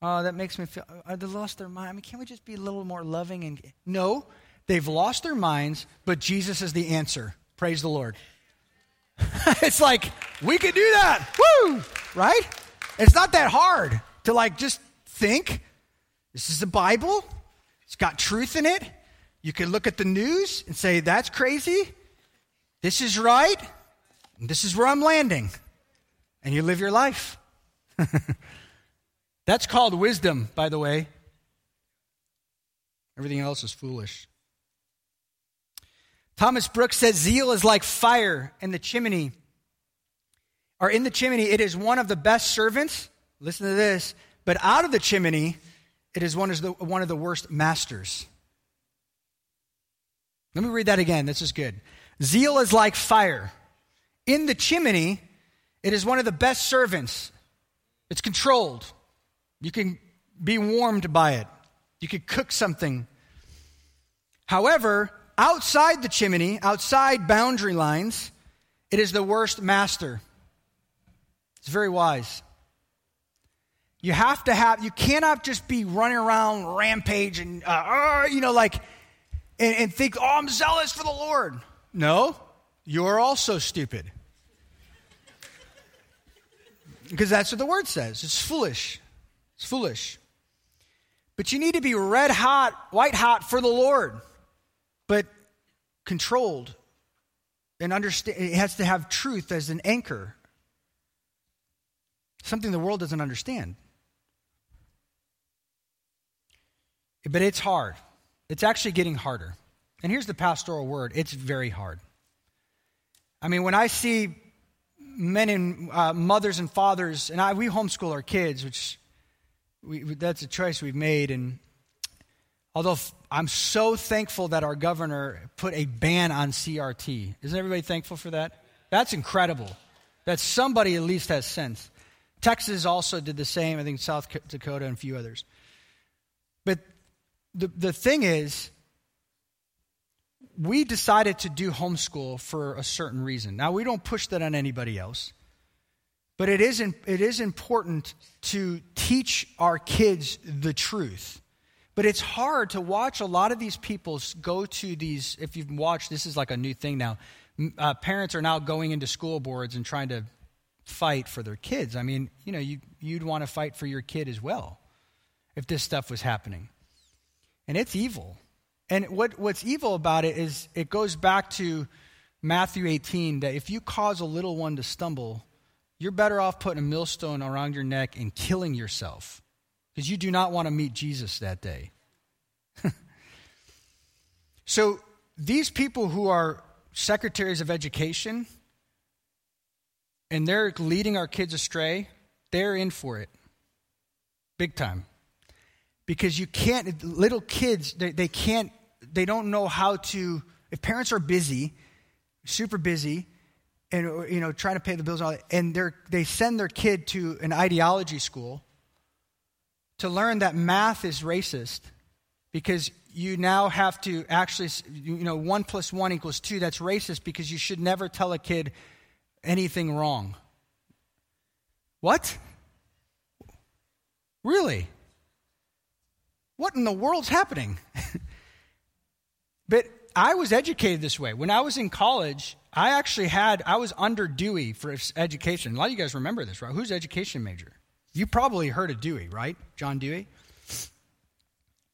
Oh, that makes me feel, oh, they lost their mind. I mean, can't we just be a little more loving? And No, They've lost their minds, but Jesus is the answer. Praise the Lord. it's like, we can do that. Woo! Right? It's not that hard to like just think this is the Bible. It's got truth in it. You can look at the news and say, that's crazy. This is right. this is where I'm landing. And you live your life. that's called wisdom, by the way. Everything else is foolish. Thomas Brooks says, Zeal is like fire in the chimney. Or in the chimney, it is one of the best servants. Listen to this. But out of the chimney, it is one of the, one of the worst masters. Let me read that again. This is good. Zeal is like fire. In the chimney, it is one of the best servants. It's controlled. You can be warmed by it. You can cook something. However, outside the chimney, outside boundary lines, it is the worst master. It's very wise. You have to have, you cannot just be running around rampage and, uh, uh, you know, like, and, and think, oh, I'm zealous for the Lord. No, you're also stupid. because that's what the word says. It's foolish. It's foolish. But you need to be red hot, white hot for the Lord but controlled and understand it has to have truth as an anchor. Something the world doesn't understand. But it's hard. It's actually getting harder. And here's the pastoral word. It's very hard. I mean when i see men and uh, mothers and fathers and I, we homeschool our kids which we, that's a choice we've made. And Although I'm so thankful that our governor put a ban on CRT. Isn't everybody thankful for that? That's incredible. That somebody at least has sense. Texas also did the same, I think South Dakota and a few others. But the, the thing is, we decided to do homeschool for a certain reason. Now, we don't push that on anybody else, but it is, it is important to teach our kids the truth. But it's hard to watch a lot of these people go to these. If you've watched, this is like a new thing now. Uh, parents are now going into school boards and trying to fight for their kids. I mean, you know, you, you'd want to fight for your kid as well if this stuff was happening. And it's evil. And what, what's evil about it is it goes back to Matthew 18 that if you cause a little one to stumble, you're better off putting a millstone around your neck and killing yourself because you do not want to meet Jesus that day. so, these people who are secretaries of education and they're leading our kids astray, they're in for it big time. Because you can't, little kids, they, they can't, they don't know how to, if parents are busy, super busy, and you know trying to pay the bills and, all that, and they're, they send their kid to an ideology school to learn that math is racist because you now have to actually you know one plus one equals two that's racist because you should never tell a kid anything wrong what really what in the world's happening? but I was educated this way. When I was in college, I actually had, I was under Dewey for education. A lot of you guys remember this, right? Who's education major? You probably heard of Dewey, right? John Dewey?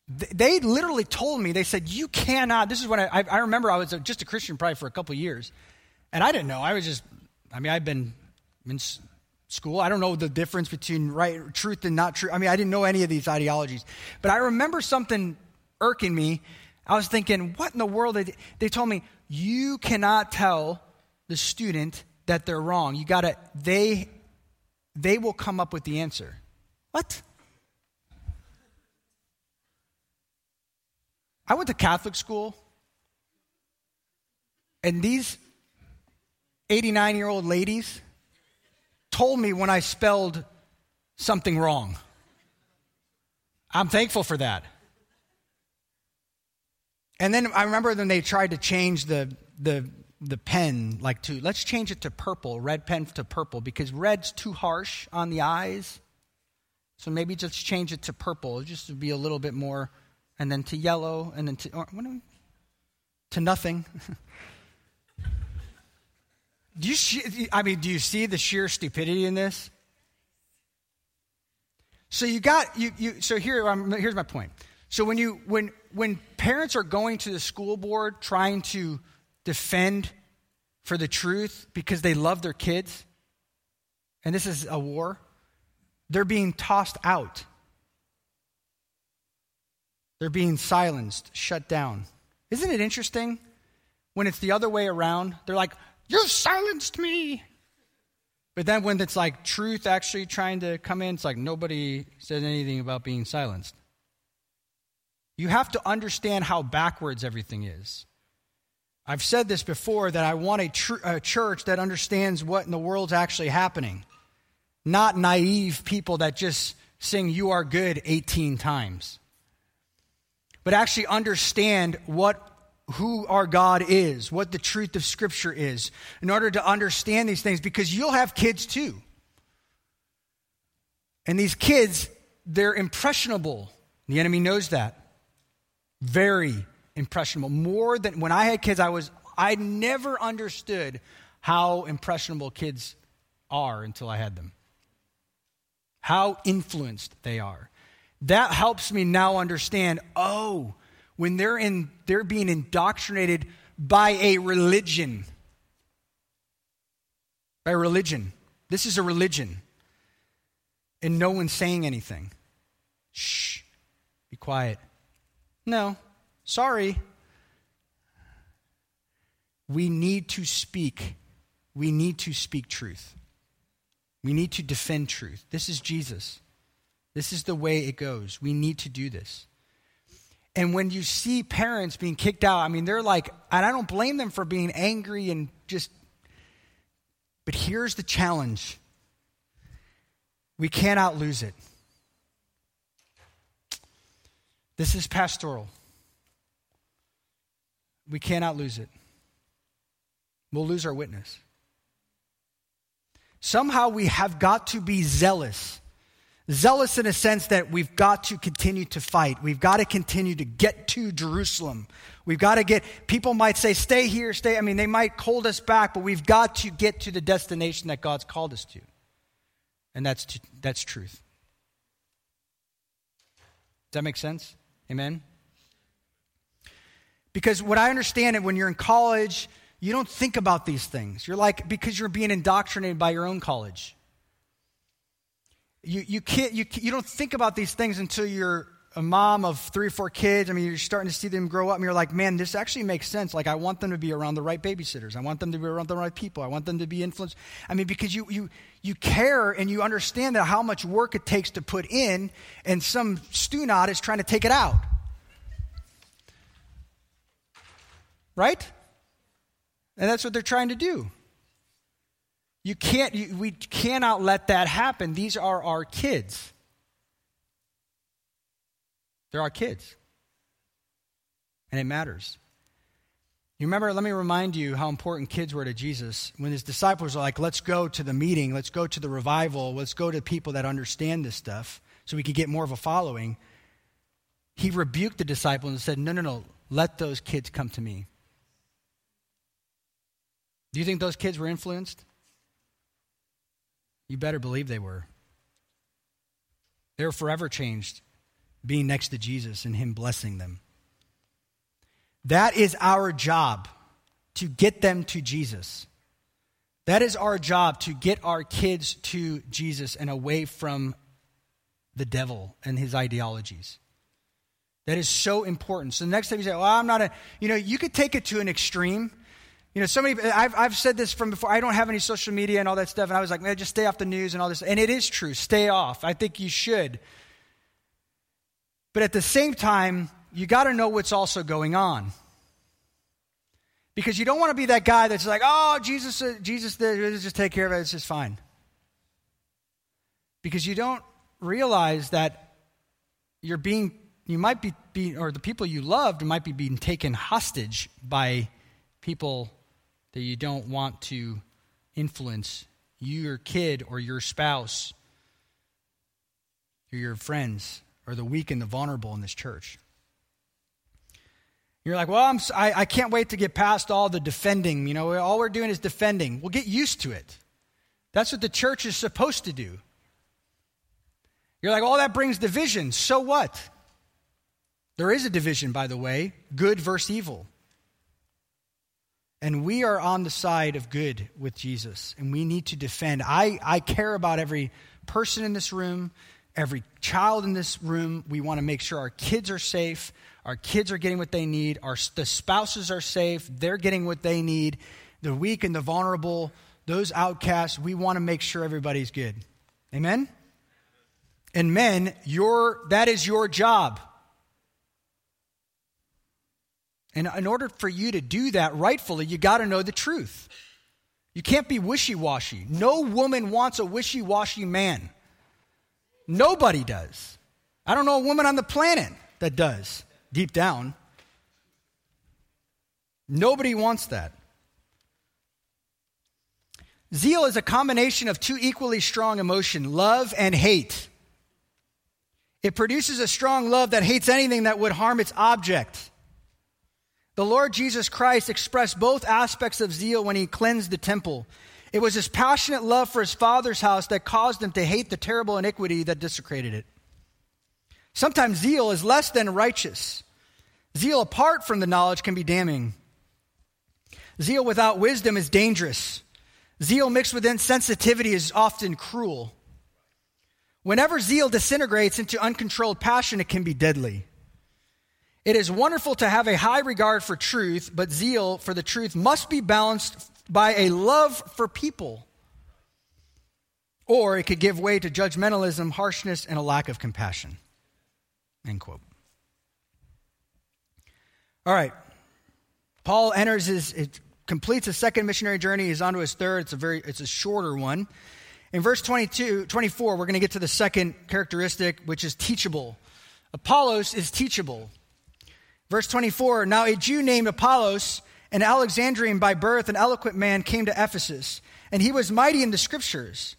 They literally told me, they said, you cannot, this is when I, I remember I was just a Christian probably for a couple years. And I didn't know. I was just, I mean, I've been in school. I don't know the difference between right truth and not true. I mean, I didn't know any of these ideologies. But I remember something irking me. I was thinking, what in the world? They, they told me, you cannot tell the student that they're wrong. You got to, they, they will come up with the answer. What? I went to Catholic school, and these 89 year old ladies, told me when I spelled something wrong. I'm thankful for that. And then I remember when they tried to change the, the, the pen, like to, let's change it to purple, red pen to purple, because red's too harsh on the eyes. So maybe just change it to purple, just to be a little bit more, and then to yellow, and then to, or, to nothing. Do you, I mean, do you see the sheer stupidity in this? So you got you, you so here um, here's my point. So when you when when parents are going to the school board trying to defend for the truth because they love their kids, and this is a war, they're being tossed out. They're being silenced, shut down. Isn't it interesting when it's the other way around? They're like, you silenced me. But then when it's like truth actually trying to come in, it's like nobody says anything about being silenced. You have to understand how backwards everything is. I've said this before that I want a, tr- a church that understands what in the world's actually happening, not naive people that just sing You Are Good 18 times, but actually understand what who our God is, what the truth of Scripture is, in order to understand these things, because you'll have kids too. And these kids, they're impressionable. The enemy knows that. Very impressionable. More than when I had kids, I was I never understood how impressionable kids are until I had them. How influenced they are. That helps me now understand, oh, when they're in they're being indoctrinated by a religion. By religion. This is a religion. And no one's saying anything. Shh. Be quiet. No sorry. We need to speak. We need to speak truth. We need to defend truth. This is jesus. This is the way it goes. We need to do this. And when you see parents being kicked out, I mean, they're like, and I don't blame them for being angry and just But here's the challenge. We cannot lose it. This is pastoral. We cannot lose it. We'll lose our witness. Somehow we have got to be zealous. Zealous in a sense that we've got to continue to fight. We've got to continue to get to Jerusalem. We've got to get, people might say, stay here, stay. I mean, they might hold us back, but we've got to get to the destination that God's called us to. And that's, that's truth. Does that make sense? Amen? Because what I understand it when you're in college, you don't think about these things. You're like, because you're being indoctrinated by your own college. You, you, can't, you, you don't think about these things until you're a mom of three or four kids. I mean, you're starting to see them grow up, and you're like, man, this actually makes sense. Like, I want them to be around the right babysitters. I want them to be around the right people. I want them to be influenced. I mean, because you, you, you care and you understand that how much work it takes to put in, and some stew is trying to take it out. Right? And that's what they're trying to do. You can't, you, we cannot let that happen. These are our kids. They're our kids. And it matters. You remember, let me remind you how important kids were to Jesus. When his disciples were like, let's go to the meeting, let's go to the revival, let's go to people that understand this stuff so we could get more of a following. He rebuked the disciples and said, no, no, no, let those kids come to me. Do you think those kids were influenced? You better believe they were. They were forever changed being next to Jesus and Him blessing them. That is our job to get them to Jesus. That is our job to get our kids to Jesus and away from the devil and his ideologies. That is so important. So the next time you say, well, I'm not a, you know, you could take it to an extreme you know, so many, I've, I've said this from before. I don't have any social media and all that stuff. And I was like, man, just stay off the news and all this. And it is true. Stay off. I think you should. But at the same time, you got to know what's also going on. Because you don't want to be that guy that's like, oh, Jesus, uh, Jesus, just take care of it. It's just fine. Because you don't realize that you're being, you might be, be or the people you loved might be being taken hostage by people that you don't want to influence your kid or your spouse or your friends or the weak and the vulnerable in this church. You're like, well, I'm, I, I can't wait to get past all the defending. You know, all we're doing is defending. Well, get used to it. That's what the church is supposed to do. You're like, oh, that brings division. So what? There is a division, by the way good versus evil. And we are on the side of good with Jesus, and we need to defend. I, I care about every person in this room, every child in this room. We want to make sure our kids are safe, our kids are getting what they need, our, the spouses are safe, they're getting what they need, the weak and the vulnerable, those outcasts. We want to make sure everybody's good. Amen? And men, your, that is your job. And in order for you to do that rightfully, you got to know the truth. You can't be wishy washy. No woman wants a wishy washy man. Nobody does. I don't know a woman on the planet that does, deep down. Nobody wants that. Zeal is a combination of two equally strong emotions love and hate. It produces a strong love that hates anything that would harm its object. The Lord Jesus Christ expressed both aspects of zeal when he cleansed the temple. It was his passionate love for his Father's house that caused him to hate the terrible iniquity that desecrated it. Sometimes zeal is less than righteous. Zeal apart from the knowledge can be damning. Zeal without wisdom is dangerous. Zeal mixed with insensitivity is often cruel. Whenever zeal disintegrates into uncontrolled passion, it can be deadly. It is wonderful to have a high regard for truth, but zeal for the truth must be balanced by a love for people. Or it could give way to judgmentalism, harshness, and a lack of compassion. End quote. All right. Paul enters his, completes a second missionary journey. He's on to his third. It's a very it's a shorter one. In verse 22, 24, we're going to get to the second characteristic, which is teachable. Apollos is teachable. Verse 24 Now a Jew named Apollos, an Alexandrian by birth, an eloquent man, came to Ephesus, and he was mighty in the scriptures.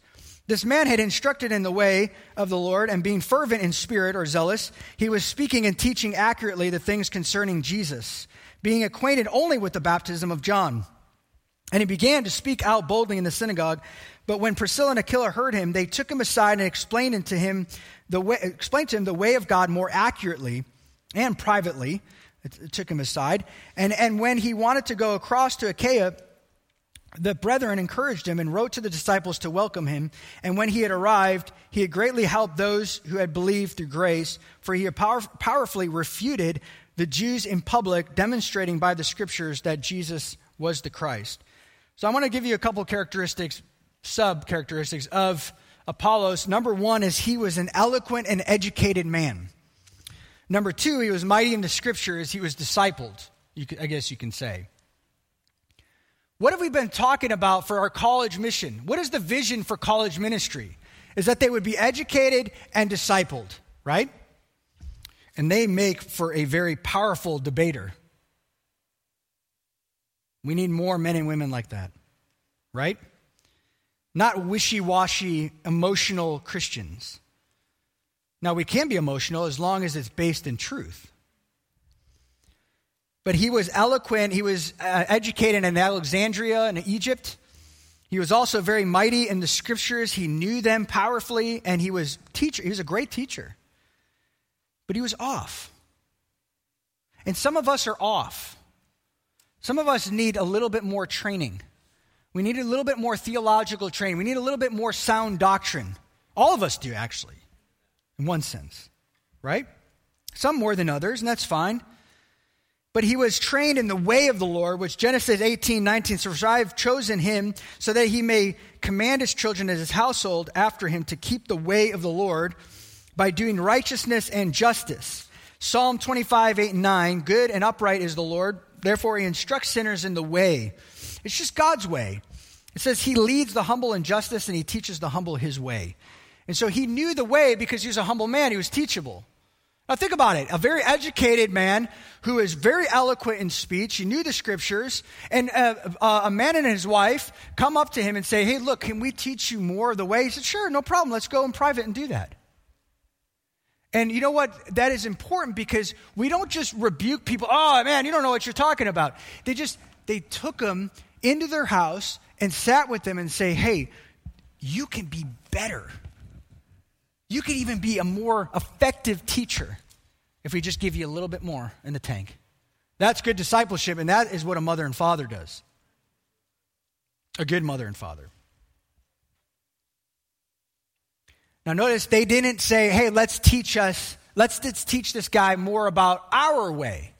This man had instructed in the way of the Lord, and being fervent in spirit or zealous, he was speaking and teaching accurately the things concerning Jesus, being acquainted only with the baptism of John. And he began to speak out boldly in the synagogue. But when Priscilla and Aquila heard him, they took him aside and explained to him the way, explained to him the way of God more accurately and privately. It, took him aside. And, and when he wanted to go across to Achaia, the brethren encouraged him and wrote to the disciples to welcome him. And when he had arrived, he had greatly helped those who had believed through grace, for he had power, powerfully refuted the Jews in public, demonstrating by the scriptures that Jesus was the Christ. So I want to give you a couple characteristics, sub characteristics of Apollos. Number one is he was an eloquent and educated man. Number two, he was mighty in the scriptures. He was discipled, could, I guess you can say. What have we been talking about for our college mission? What is the vision for college ministry? Is that they would be educated and discipled, right? And they make for a very powerful debater. We need more men and women like that, right? Not wishy washy, emotional Christians. Now, we can be emotional as long as it's based in truth. But he was eloquent. He was uh, educated in Alexandria in Egypt. He was also very mighty in the scriptures. He knew them powerfully, and he was teacher. He was a great teacher. But he was off. And some of us are off. Some of us need a little bit more training. We need a little bit more theological training. We need a little bit more sound doctrine. All of us do, actually, in one sense, right? Some more than others, and that's fine. But he was trained in the way of the Lord, which Genesis 18, 19 says, I have chosen him so that he may command his children and his household after him to keep the way of the Lord by doing righteousness and justice. Psalm 25, 8 and 9, good and upright is the Lord. Therefore, he instructs sinners in the way. It's just God's way. It says he leads the humble in justice and he teaches the humble his way. And so he knew the way because he was a humble man. He was teachable. Now, think about it. A very educated man who is very eloquent in speech. He knew the scriptures. And a, uh, uh, a, man and his wife come up to him and say, Hey, look, can we teach you more of the way? He said, Sure, no problem. Let's go in private and do that. And you know what? That is important because we don't just rebuke people. Oh, man, you don't know what you're talking about. They just, they took them into their house and sat with them and say, Hey, you can be better. You could even be a more effective teacher if we just give you a little bit more in the tank. That's good discipleship, and that is what a mother and father does. A good mother and father. Now, notice they didn't say, hey, let's teach us, let's teach this guy more about our way.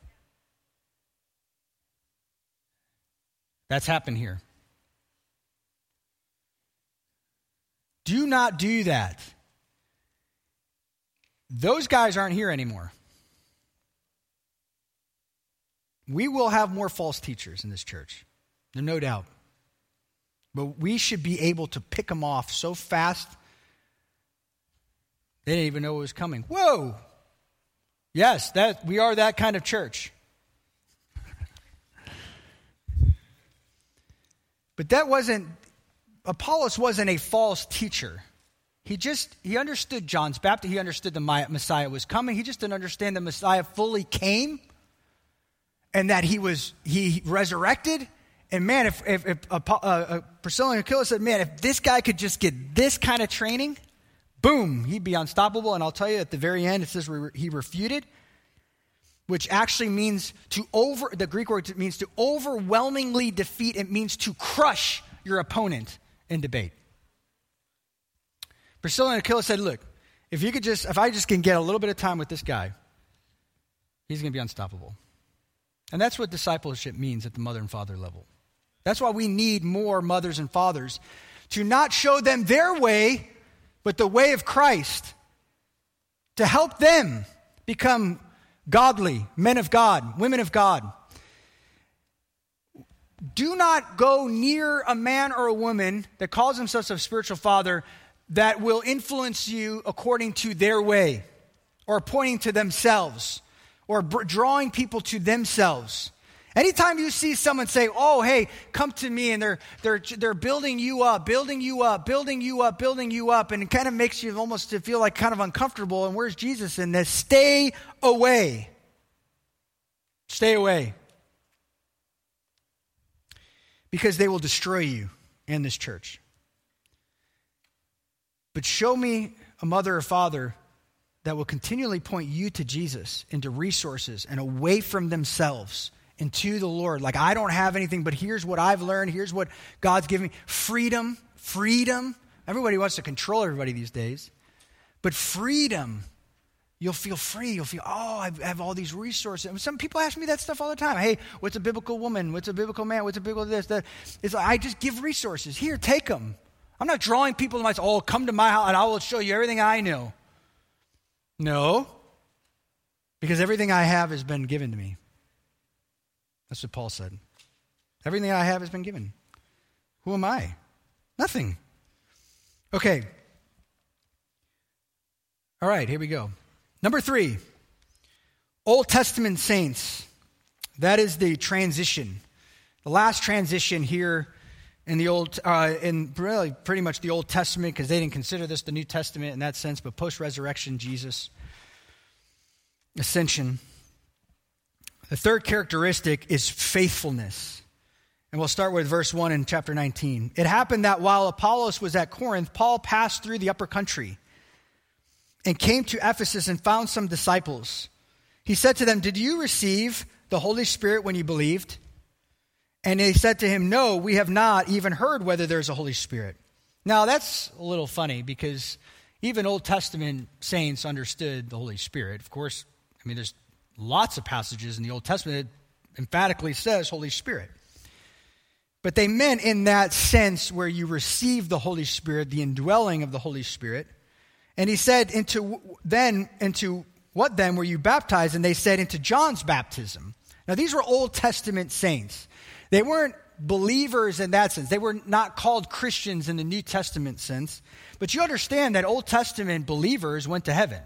That's happened here. Do not do that. Those guys aren't here anymore. We will have more false teachers in this church, no doubt. But we should be able to pick them off so fast, they didn't even know it was coming. Whoa! Yes, that we are that kind of church. but that wasn't Apollos wasn't a false teacher. He just, he understood John's baptism. He understood the Messiah was coming. He just didn't understand the Messiah fully came and that he was, he resurrected. And man, if, if, if uh, uh, Priscilla and said, man, if this guy could just get this kind of training, boom, he'd be unstoppable. And I'll tell you at the very end, it says he refuted, which actually means to over, the Greek word means to overwhelmingly defeat. It means to crush your opponent in debate. Priscilla and Aquila said, Look, if you could just, if I just can get a little bit of time with this guy, he's going to be unstoppable. And that's what discipleship means at the mother and father level. That's why we need more mothers and fathers to not show them their way, but the way of Christ, to help them become godly men of God, women of God. do not go near a man or a woman that calls themselves a spiritual father that will influence you according to their way or pointing to themselves or drawing people to themselves. Anytime you see someone say, Oh, hey, come to me, and they're, they're, they're building you up, building you up, building you up, building you up, and it kind of makes you almost to feel like kind of uncomfortable. And where's Jesus in this? Stay away. Stay away. Because they will destroy you in this church. But show me a mother or father that will continually point you to Jesus, into resources, and away from themselves and to the Lord. Like, I don't have anything, but here's what I've learned. Here's what God's given me freedom, freedom. Everybody wants to control everybody these days. But freedom, you'll feel free. You'll feel, oh, I have all these resources. Some people ask me that stuff all the time. Hey, what's a biblical woman? What's a biblical man? What's a biblical this? That? It's like, I just give resources. Here, take them. I'm not drawing people to my, oh, come to my house and I will show you everything I know. No, because everything I have has been given to me. That's what Paul said. Everything I have has been given. Who am I? Nothing. Okay. All right, here we go. Number three Old Testament saints. That is the transition. The last transition here in the old, uh, in really pretty much the Old Testament, because they didn't consider this the New Testament in that sense, but post resurrection, Jesus, ascension. The third characteristic is faithfulness. And we'll start with verse 1 in chapter 19. It happened that while Apollos was at Corinth, Paul passed through the upper country and came to Ephesus and found some disciples. He said to them, Did you receive the Holy Spirit when you believed? And they said to him, No, we have not even heard whether there's a Holy Spirit. Now, that's a little funny because even Old Testament saints understood the Holy Spirit. Of course, I mean, there's lots of passages in the Old Testament that emphatically says Holy Spirit. But they meant in that sense where you receive the Holy Spirit, the indwelling of the Holy Spirit. And he said, into then, into what then were you baptized? And they said, into John's baptism. Now, these were Old Testament saints. They weren't believers in that sense. They were not called Christians in the New Testament sense. But you understand that Old Testament believers went to heaven.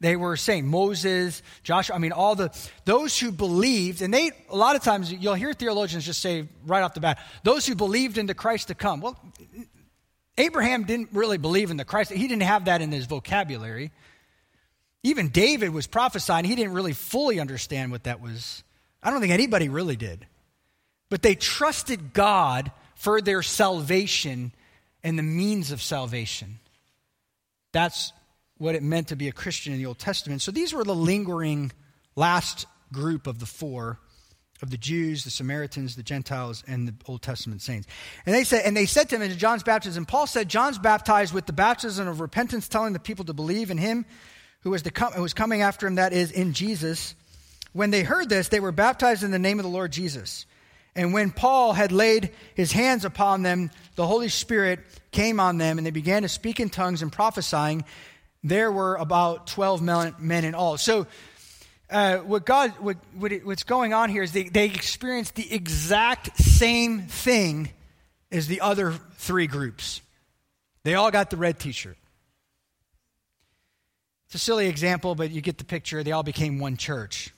They were saying Moses, Joshua, I mean, all the, those who believed, and they, a lot of times you'll hear theologians just say right off the bat, those who believed in the Christ to come. Well, Abraham didn't really believe in the Christ. He didn't have that in his vocabulary. Even David was prophesying. He didn't really fully understand what that was. I don't think anybody really did. But they trusted God for their salvation and the means of salvation. That's what it meant to be a Christian in the Old Testament. So these were the lingering last group of the four of the Jews, the Samaritans, the Gentiles, and the Old Testament saints. And they said, and they said to him in John's baptism, And Paul said, John's baptized with the baptism of repentance, telling the people to believe in him who was, come, who was coming after him, that is, in Jesus. When they heard this, they were baptized in the name of the Lord Jesus. And when Paul had laid his hands upon them, the Holy Spirit came on them, and they began to speak in tongues and prophesying there were about 12 men in all. So, uh, what God, what, what it, what's going on here is they, they experienced the exact same thing as the other three groups. They all got the red t shirt. It's a silly example, but you get the picture. They all became one church.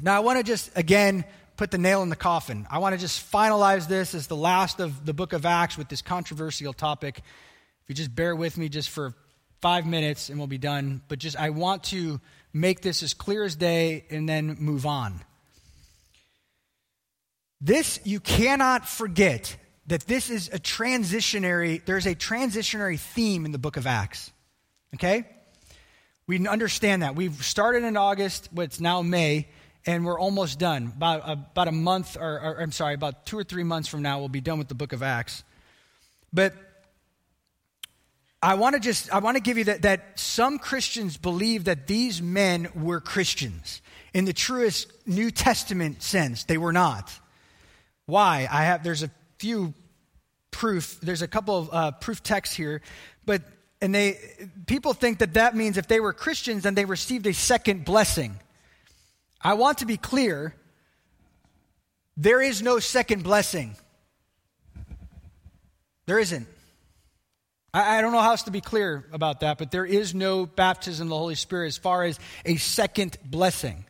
Now, I want to just, again, put the nail in the coffin. I want to just finalize this as the last of the book of Acts with this controversial topic. If you just bear with me just for five minutes and we'll be done. But just, I want to make this as clear as day and then move on. This, you cannot forget that this is a transitionary, there's a transitionary theme in the book of Acts. Okay? We understand that. We've started in August, but it's now May, and we're almost done. About, about a month, or, or I'm sorry, about two or three months from now, we'll be done with the book of Acts. But I want to just I want to give you that that some Christians believe that these men were Christians in the truest New Testament sense. They were not. Why? I have there's a few proof. There's a couple of uh, proof texts here, but and they people think that that means if they were Christians, then they received a second blessing. I want to be clear There is no second blessing. There isn't. I, I don't know how else to be clear about that, but there is no baptism of the Holy Spirit as far as a second blessing.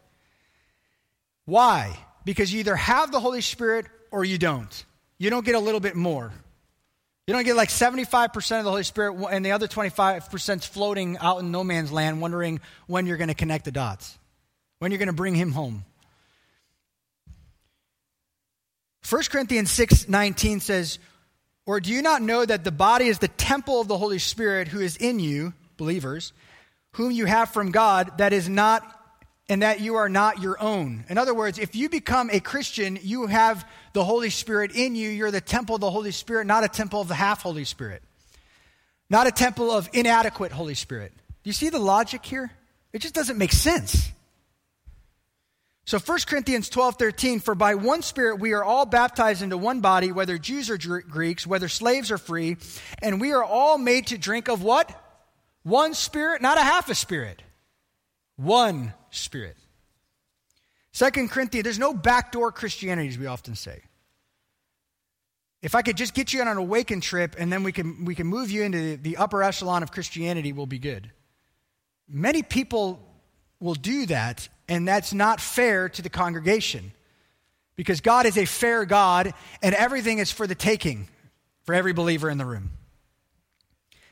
Why? Because you either have the Holy Spirit or you don't. You don't get a little bit more. You don't get like 75% of the Holy Spirit and the other 25% is floating out in no man's land, wondering when you're going to connect the dots, when you're going to bring him home. 1 Corinthians 6 19 says, Or do you not know that the body is the temple of the Holy Spirit who is in you, believers, whom you have from God, that is not, and that you are not your own? In other words, if you become a Christian, you have the Holy Spirit in you. You're the temple of the Holy Spirit, not a temple of the half Holy Spirit, not a temple of inadequate Holy Spirit. Do you see the logic here? It just doesn't make sense. So 1 Corinthians 12, 13, for by one Spirit we are all baptized into one body, whether Jews or Greeks, whether slaves or free, and we are all made to drink of what? One Spirit, not a half a Spirit. One Spirit. Second Corinthians, there's no backdoor Christianity, as we often say. If I could just get you on an awaken trip and then we can, we can move you into the upper echelon of Christianity, we'll be good. Many people will do that, and that's not fair to the congregation because God is a fair God and everything is for the taking for every believer in the room.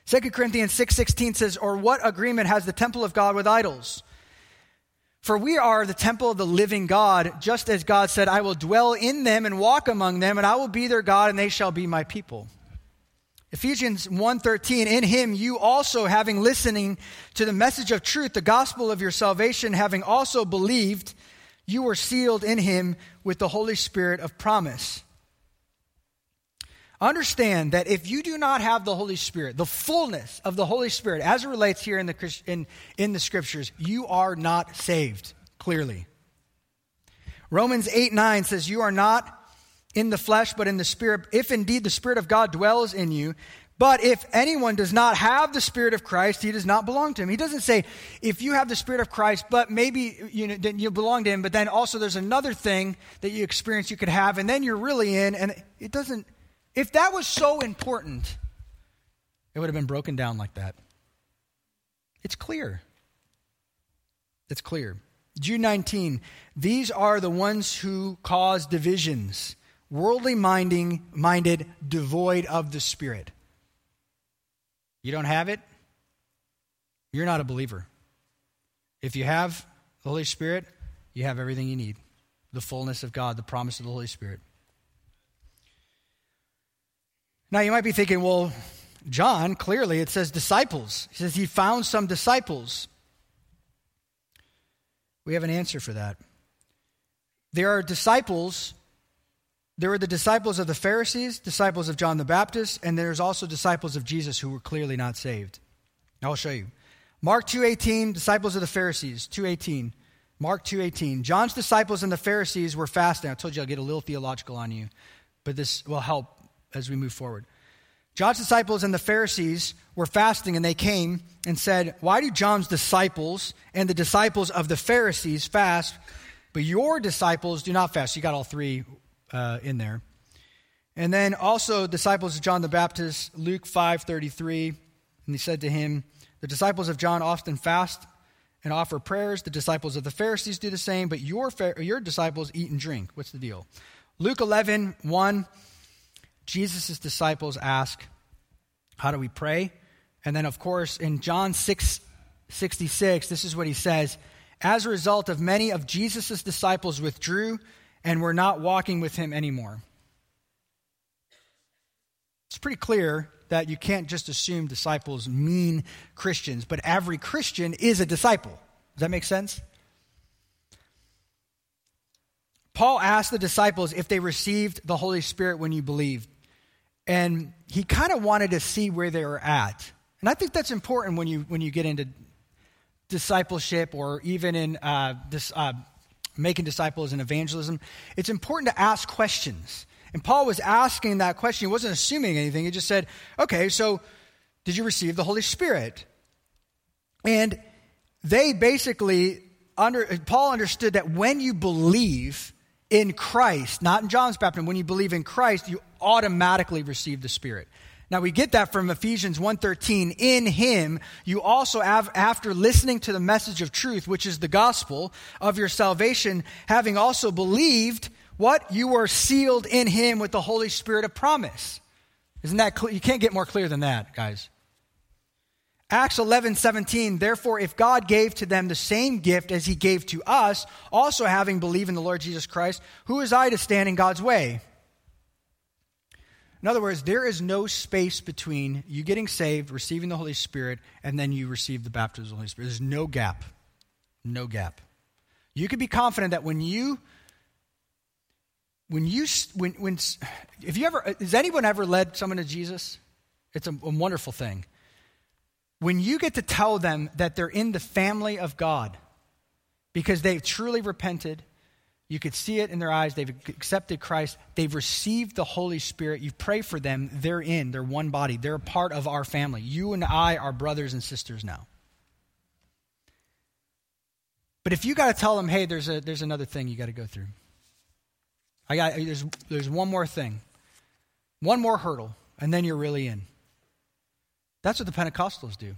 2 Corinthians 6:16 says, "Or what agreement has the temple of God with idols? For we are the temple of the living God, just as God said, I will dwell in them and walk among them, and I will be their God, and they shall be my people. Ephesians 1:13 In him you also having listening to the message of truth the gospel of your salvation having also believed you were sealed in him with the holy spirit of promise Understand that if you do not have the Holy Spirit, the fullness of the Holy Spirit, as it relates here in the, in, in the scriptures, you are not saved, clearly. Romans 8 9 says, You are not in the flesh, but in the Spirit, if indeed the Spirit of God dwells in you. But if anyone does not have the Spirit of Christ, he does not belong to him. He doesn't say, if you have the Spirit of Christ, but maybe you, know, you belong to him, but then also there's another thing that you experience you could have, and then you're really in, and it doesn't if that was so important, it would have been broken down like that. It's clear. It's clear. Jude 19, these are the ones who cause divisions, worldly minding, minded, devoid of the Spirit. You don't have it, you're not a believer. If you have the Holy Spirit, you have everything you need the fullness of God, the promise of the Holy Spirit. Now, you might be thinking, well, John, clearly it says disciples. He says he found some disciples. We have an answer for that. There are disciples. There were the disciples of the Pharisees, disciples of John the Baptist, and there's also disciples of Jesus who were clearly not saved. I'll show you. Mark 2:18, disciples of the Pharisees, 2:18. Mark 2:18. John's disciples and the Pharisees were fasting. I told you I'll get a little theological on you, but this will help as we move forward. John's disciples and the Pharisees were fasting, and they came and said, Why do John's disciples and the disciples of the Pharisees fast, but your disciples do not fast? You got all three uh, in there. And then also disciples of John the Baptist, Luke 5:33, and he said to him, The disciples of John often fast and offer prayers. The disciples of the Pharisees do the same, but your, your disciples eat and drink. What's the deal? Luke 11, 1. Jesus' disciples ask, How do we pray? And then, of course, in John 6 66, this is what he says As a result of many of Jesus' disciples withdrew and we're not walking with him anymore. It's pretty clear that you can't just assume disciples mean Christians, but every Christian is a disciple. Does that make sense? Paul asked the disciples if they received the Holy Spirit when you believed. And he kind of wanted to see where they were at. And I think that's important when you, when you get into discipleship or even in uh, this, uh, making disciples and evangelism. It's important to ask questions. And Paul was asking that question. He wasn't assuming anything. He just said, okay, so did you receive the Holy Spirit? And they basically, under, Paul understood that when you believe, in Christ, not in John's baptism. When you believe in Christ, you automatically receive the Spirit. Now we get that from Ephesians 1:13. In him you also have after listening to the message of truth, which is the gospel of your salvation, having also believed what you were sealed in him with the Holy Spirit of promise. Isn't that clear? You can't get more clear than that, guys. Acts 11, 17, therefore, if God gave to them the same gift as he gave to us, also having believed in the Lord Jesus Christ, who is I to stand in God's way? In other words, there is no space between you getting saved, receiving the Holy Spirit, and then you receive the baptism of the Holy Spirit. There's no gap. No gap. You can be confident that when you, when you, when, when, if you ever, has anyone ever led someone to Jesus? It's a, a wonderful thing. When you get to tell them that they're in the family of God because they've truly repented, you could see it in their eyes. They've accepted Christ. They've received the Holy Spirit. You pray for them. They're in. They're one body. They're a part of our family. You and I are brothers and sisters now. But if you got to tell them, hey, there's, a, there's another thing you got to go through. I got, there's, there's one more thing, one more hurdle, and then you're really in. That's what the Pentecostals do.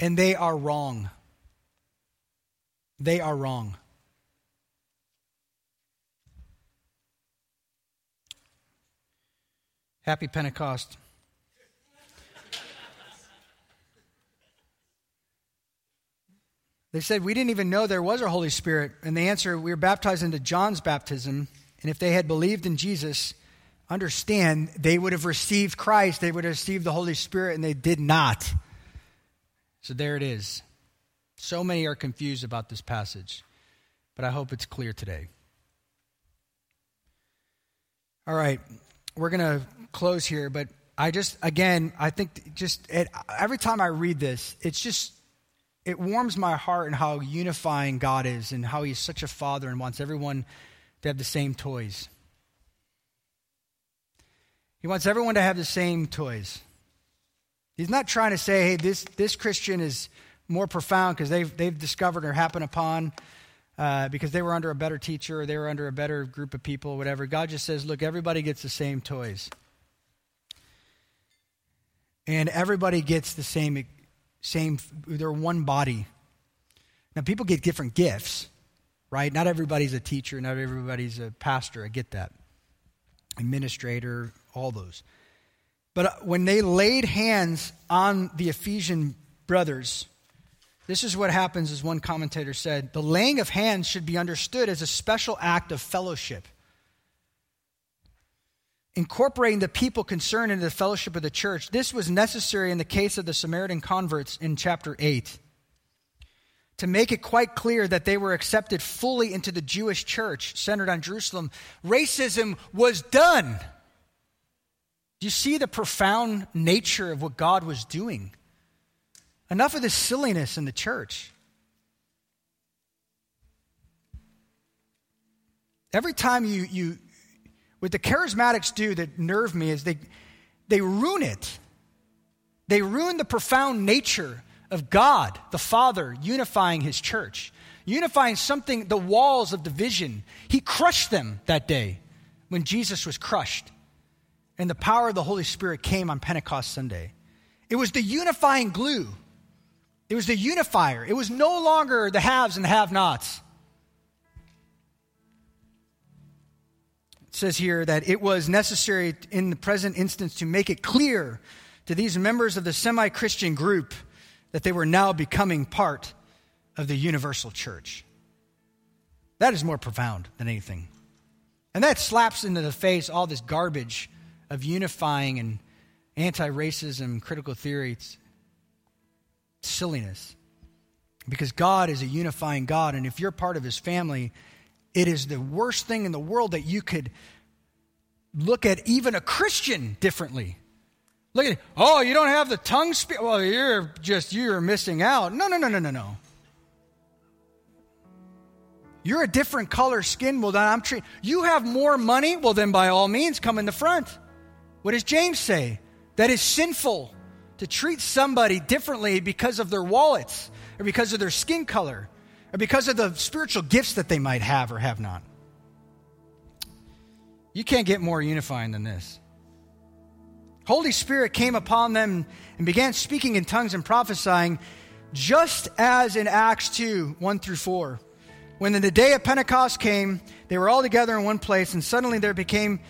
And they are wrong. They are wrong. Happy Pentecost. They said, We didn't even know there was a Holy Spirit. And the answer, we were baptized into John's baptism. And if they had believed in Jesus, understand, they would have received Christ, they would have received the Holy Spirit, and they did not. So there it is. So many are confused about this passage, but I hope it's clear today. All right, we're going to close here, but I just, again, I think just it, every time I read this, it's just, it warms my heart and how unifying God is and how He's such a father and wants everyone to have the same toys. He wants everyone to have the same toys. He's not trying to say, hey, this, this Christian is more profound because they've, they've discovered or happened upon uh, because they were under a better teacher or they were under a better group of people or whatever. God just says, look, everybody gets the same toys. And everybody gets the same, same, they're one body. Now, people get different gifts, right? Not everybody's a teacher, not everybody's a pastor. I get that. Administrator, all those. But uh, when they laid hands on the Ephesian brothers, this is what happens, as one commentator said. The laying of hands should be understood as a special act of fellowship. Incorporating the people concerned into the fellowship of the church. This was necessary in the case of the Samaritan converts in chapter 8 to make it quite clear that they were accepted fully into the Jewish church centered on Jerusalem. Racism was done. Do you see the profound nature of what God was doing? Enough of this silliness in the church. Every time you, you what the charismatics do that nerve me is they, they ruin it. They ruin the profound nature of God, the Father, unifying his church, unifying something, the walls of division. He crushed them that day when Jesus was crushed. And the power of the Holy Spirit came on Pentecost Sunday. It was the unifying glue it was the unifier. It was no longer the haves and the have nots. Says here that it was necessary in the present instance to make it clear to these members of the semi Christian group that they were now becoming part of the universal church. That is more profound than anything. And that slaps into the face all this garbage of unifying and anti racism, critical theory silliness. Because God is a unifying God, and if you're part of his family, it is the worst thing in the world that you could look at even a Christian differently. Look at, it. oh, you don't have the tongue speak. Well, you're just, you're missing out. No, no, no, no, no, no. You're a different color skin. Well, then I'm treating, you have more money. Well, then by all means, come in the front. What does James say? That is sinful to treat somebody differently because of their wallets or because of their skin color because of the spiritual gifts that they might have or have not. You can't get more unifying than this. Holy Spirit came upon them and began speaking in tongues and prophesying, just as in Acts 2 1 through 4. When the day of Pentecost came, they were all together in one place, and suddenly there became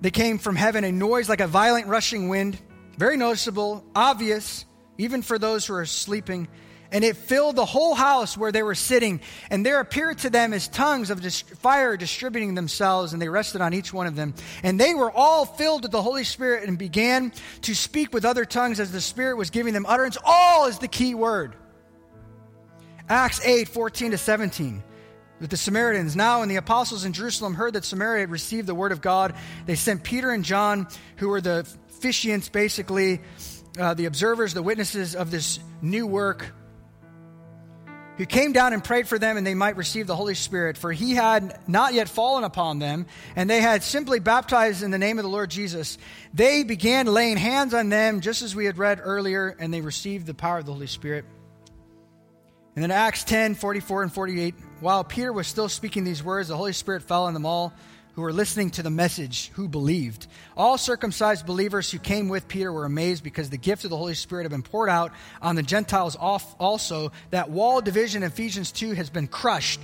there came from heaven a noise like a violent rushing wind, very noticeable, obvious, even for those who are sleeping and it filled the whole house where they were sitting. And there appeared to them as tongues of fire distributing themselves, and they rested on each one of them. And they were all filled with the Holy Spirit and began to speak with other tongues as the Spirit was giving them utterance. All is the key word. Acts 8 14 to 17 with the Samaritans. Now, when the apostles in Jerusalem heard that Samaria had received the word of God, they sent Peter and John, who were the officiants, basically, uh, the observers, the witnesses of this new work who came down and prayed for them and they might receive the Holy Spirit, for he had not yet fallen upon them, and they had simply baptized in the name of the Lord Jesus. They began laying hands on them, just as we had read earlier, and they received the power of the Holy Spirit. And then Acts 10 44 and 48, while Peter was still speaking these words, the Holy Spirit fell on them all who were listening to the message who believed. All circumcised believers who came with Peter were amazed because the gift of the Holy Spirit had been poured out on the Gentiles also. That wall division, Ephesians 2, has been crushed.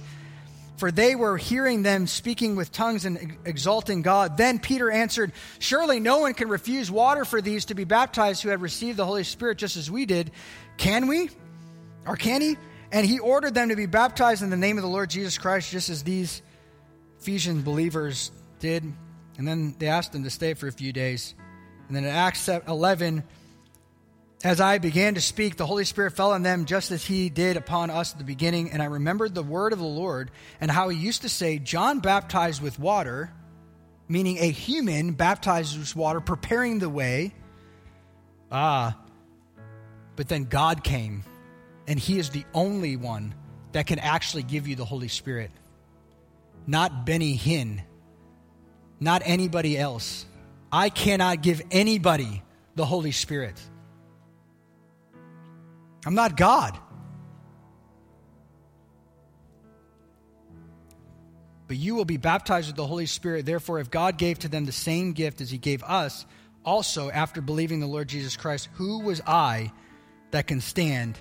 For they were hearing them speaking with tongues and exalting God. Then Peter answered, Surely no one can refuse water for these to be baptized who have received the Holy Spirit just as we did. Can we? Or can he? And he ordered them to be baptized in the name of the Lord Jesus Christ, just as these Ephesian believers did. And then they asked them to stay for a few days. And then in Acts 11, as I began to speak, the Holy Spirit fell on them just as he did upon us at the beginning. And I remembered the word of the Lord and how he used to say, John baptized with water, meaning a human baptized with water, preparing the way. Ah, but then God came, and he is the only one that can actually give you the Holy Spirit not Benny Hinn, not anybody else. I cannot give anybody the Holy Spirit. I'm not God. But you will be baptized with the Holy Spirit. Therefore, if God gave to them the same gift as He gave us, also after believing the Lord Jesus Christ, who was I that can stand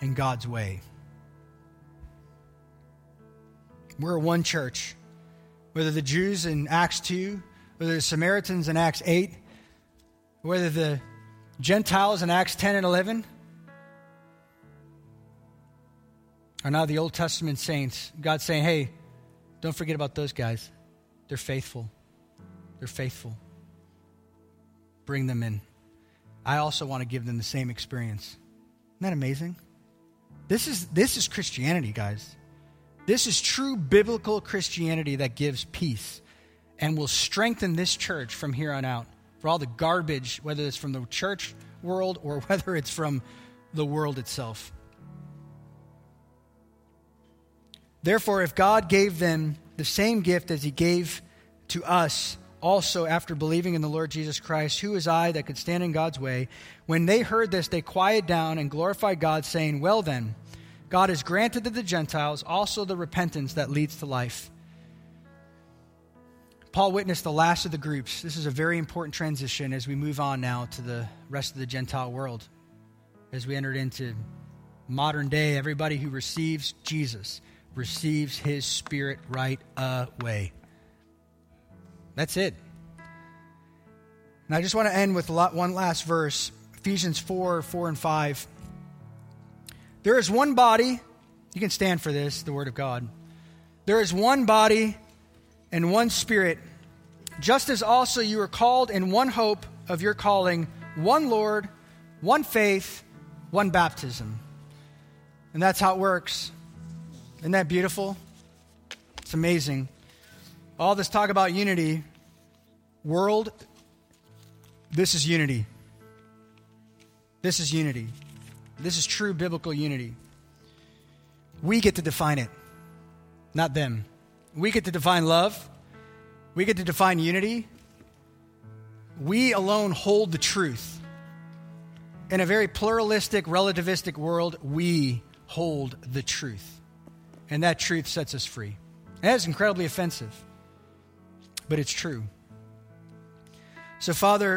in God's way? We're one church. Whether the Jews in Acts 2, whether the Samaritans in Acts 8, whether the Gentiles in Acts 10 and 11, are now the Old Testament saints. God's saying, hey, don't forget about those guys. They're faithful. They're faithful. Bring them in. I also want to give them the same experience. Isn't that amazing? This is, this is Christianity, guys. This is true biblical Christianity that gives peace and will strengthen this church from here on out. For all the garbage, whether it's from the church world or whether it's from the world itself. Therefore, if God gave them the same gift as He gave to us, also after believing in the Lord Jesus Christ, who is I that could stand in God's way? When they heard this, they quieted down and glorified God, saying, Well then, God has granted to the Gentiles also the repentance that leads to life. Paul witnessed the last of the groups. This is a very important transition as we move on now to the rest of the Gentile world. As we entered into modern day, everybody who receives Jesus receives his spirit right away. That's it. And I just want to end with one last verse Ephesians 4 4 and 5. There is one body. You can stand for this, the Word of God. There is one body and one Spirit, just as also you are called in one hope of your calling, one Lord, one faith, one baptism. And that's how it works. Isn't that beautiful? It's amazing. All this talk about unity, world, this is unity. This is unity. This is true biblical unity. We get to define it, not them. We get to define love. We get to define unity. We alone hold the truth. In a very pluralistic, relativistic world, we hold the truth. And that truth sets us free. And that is incredibly offensive, but it's true. So, Father,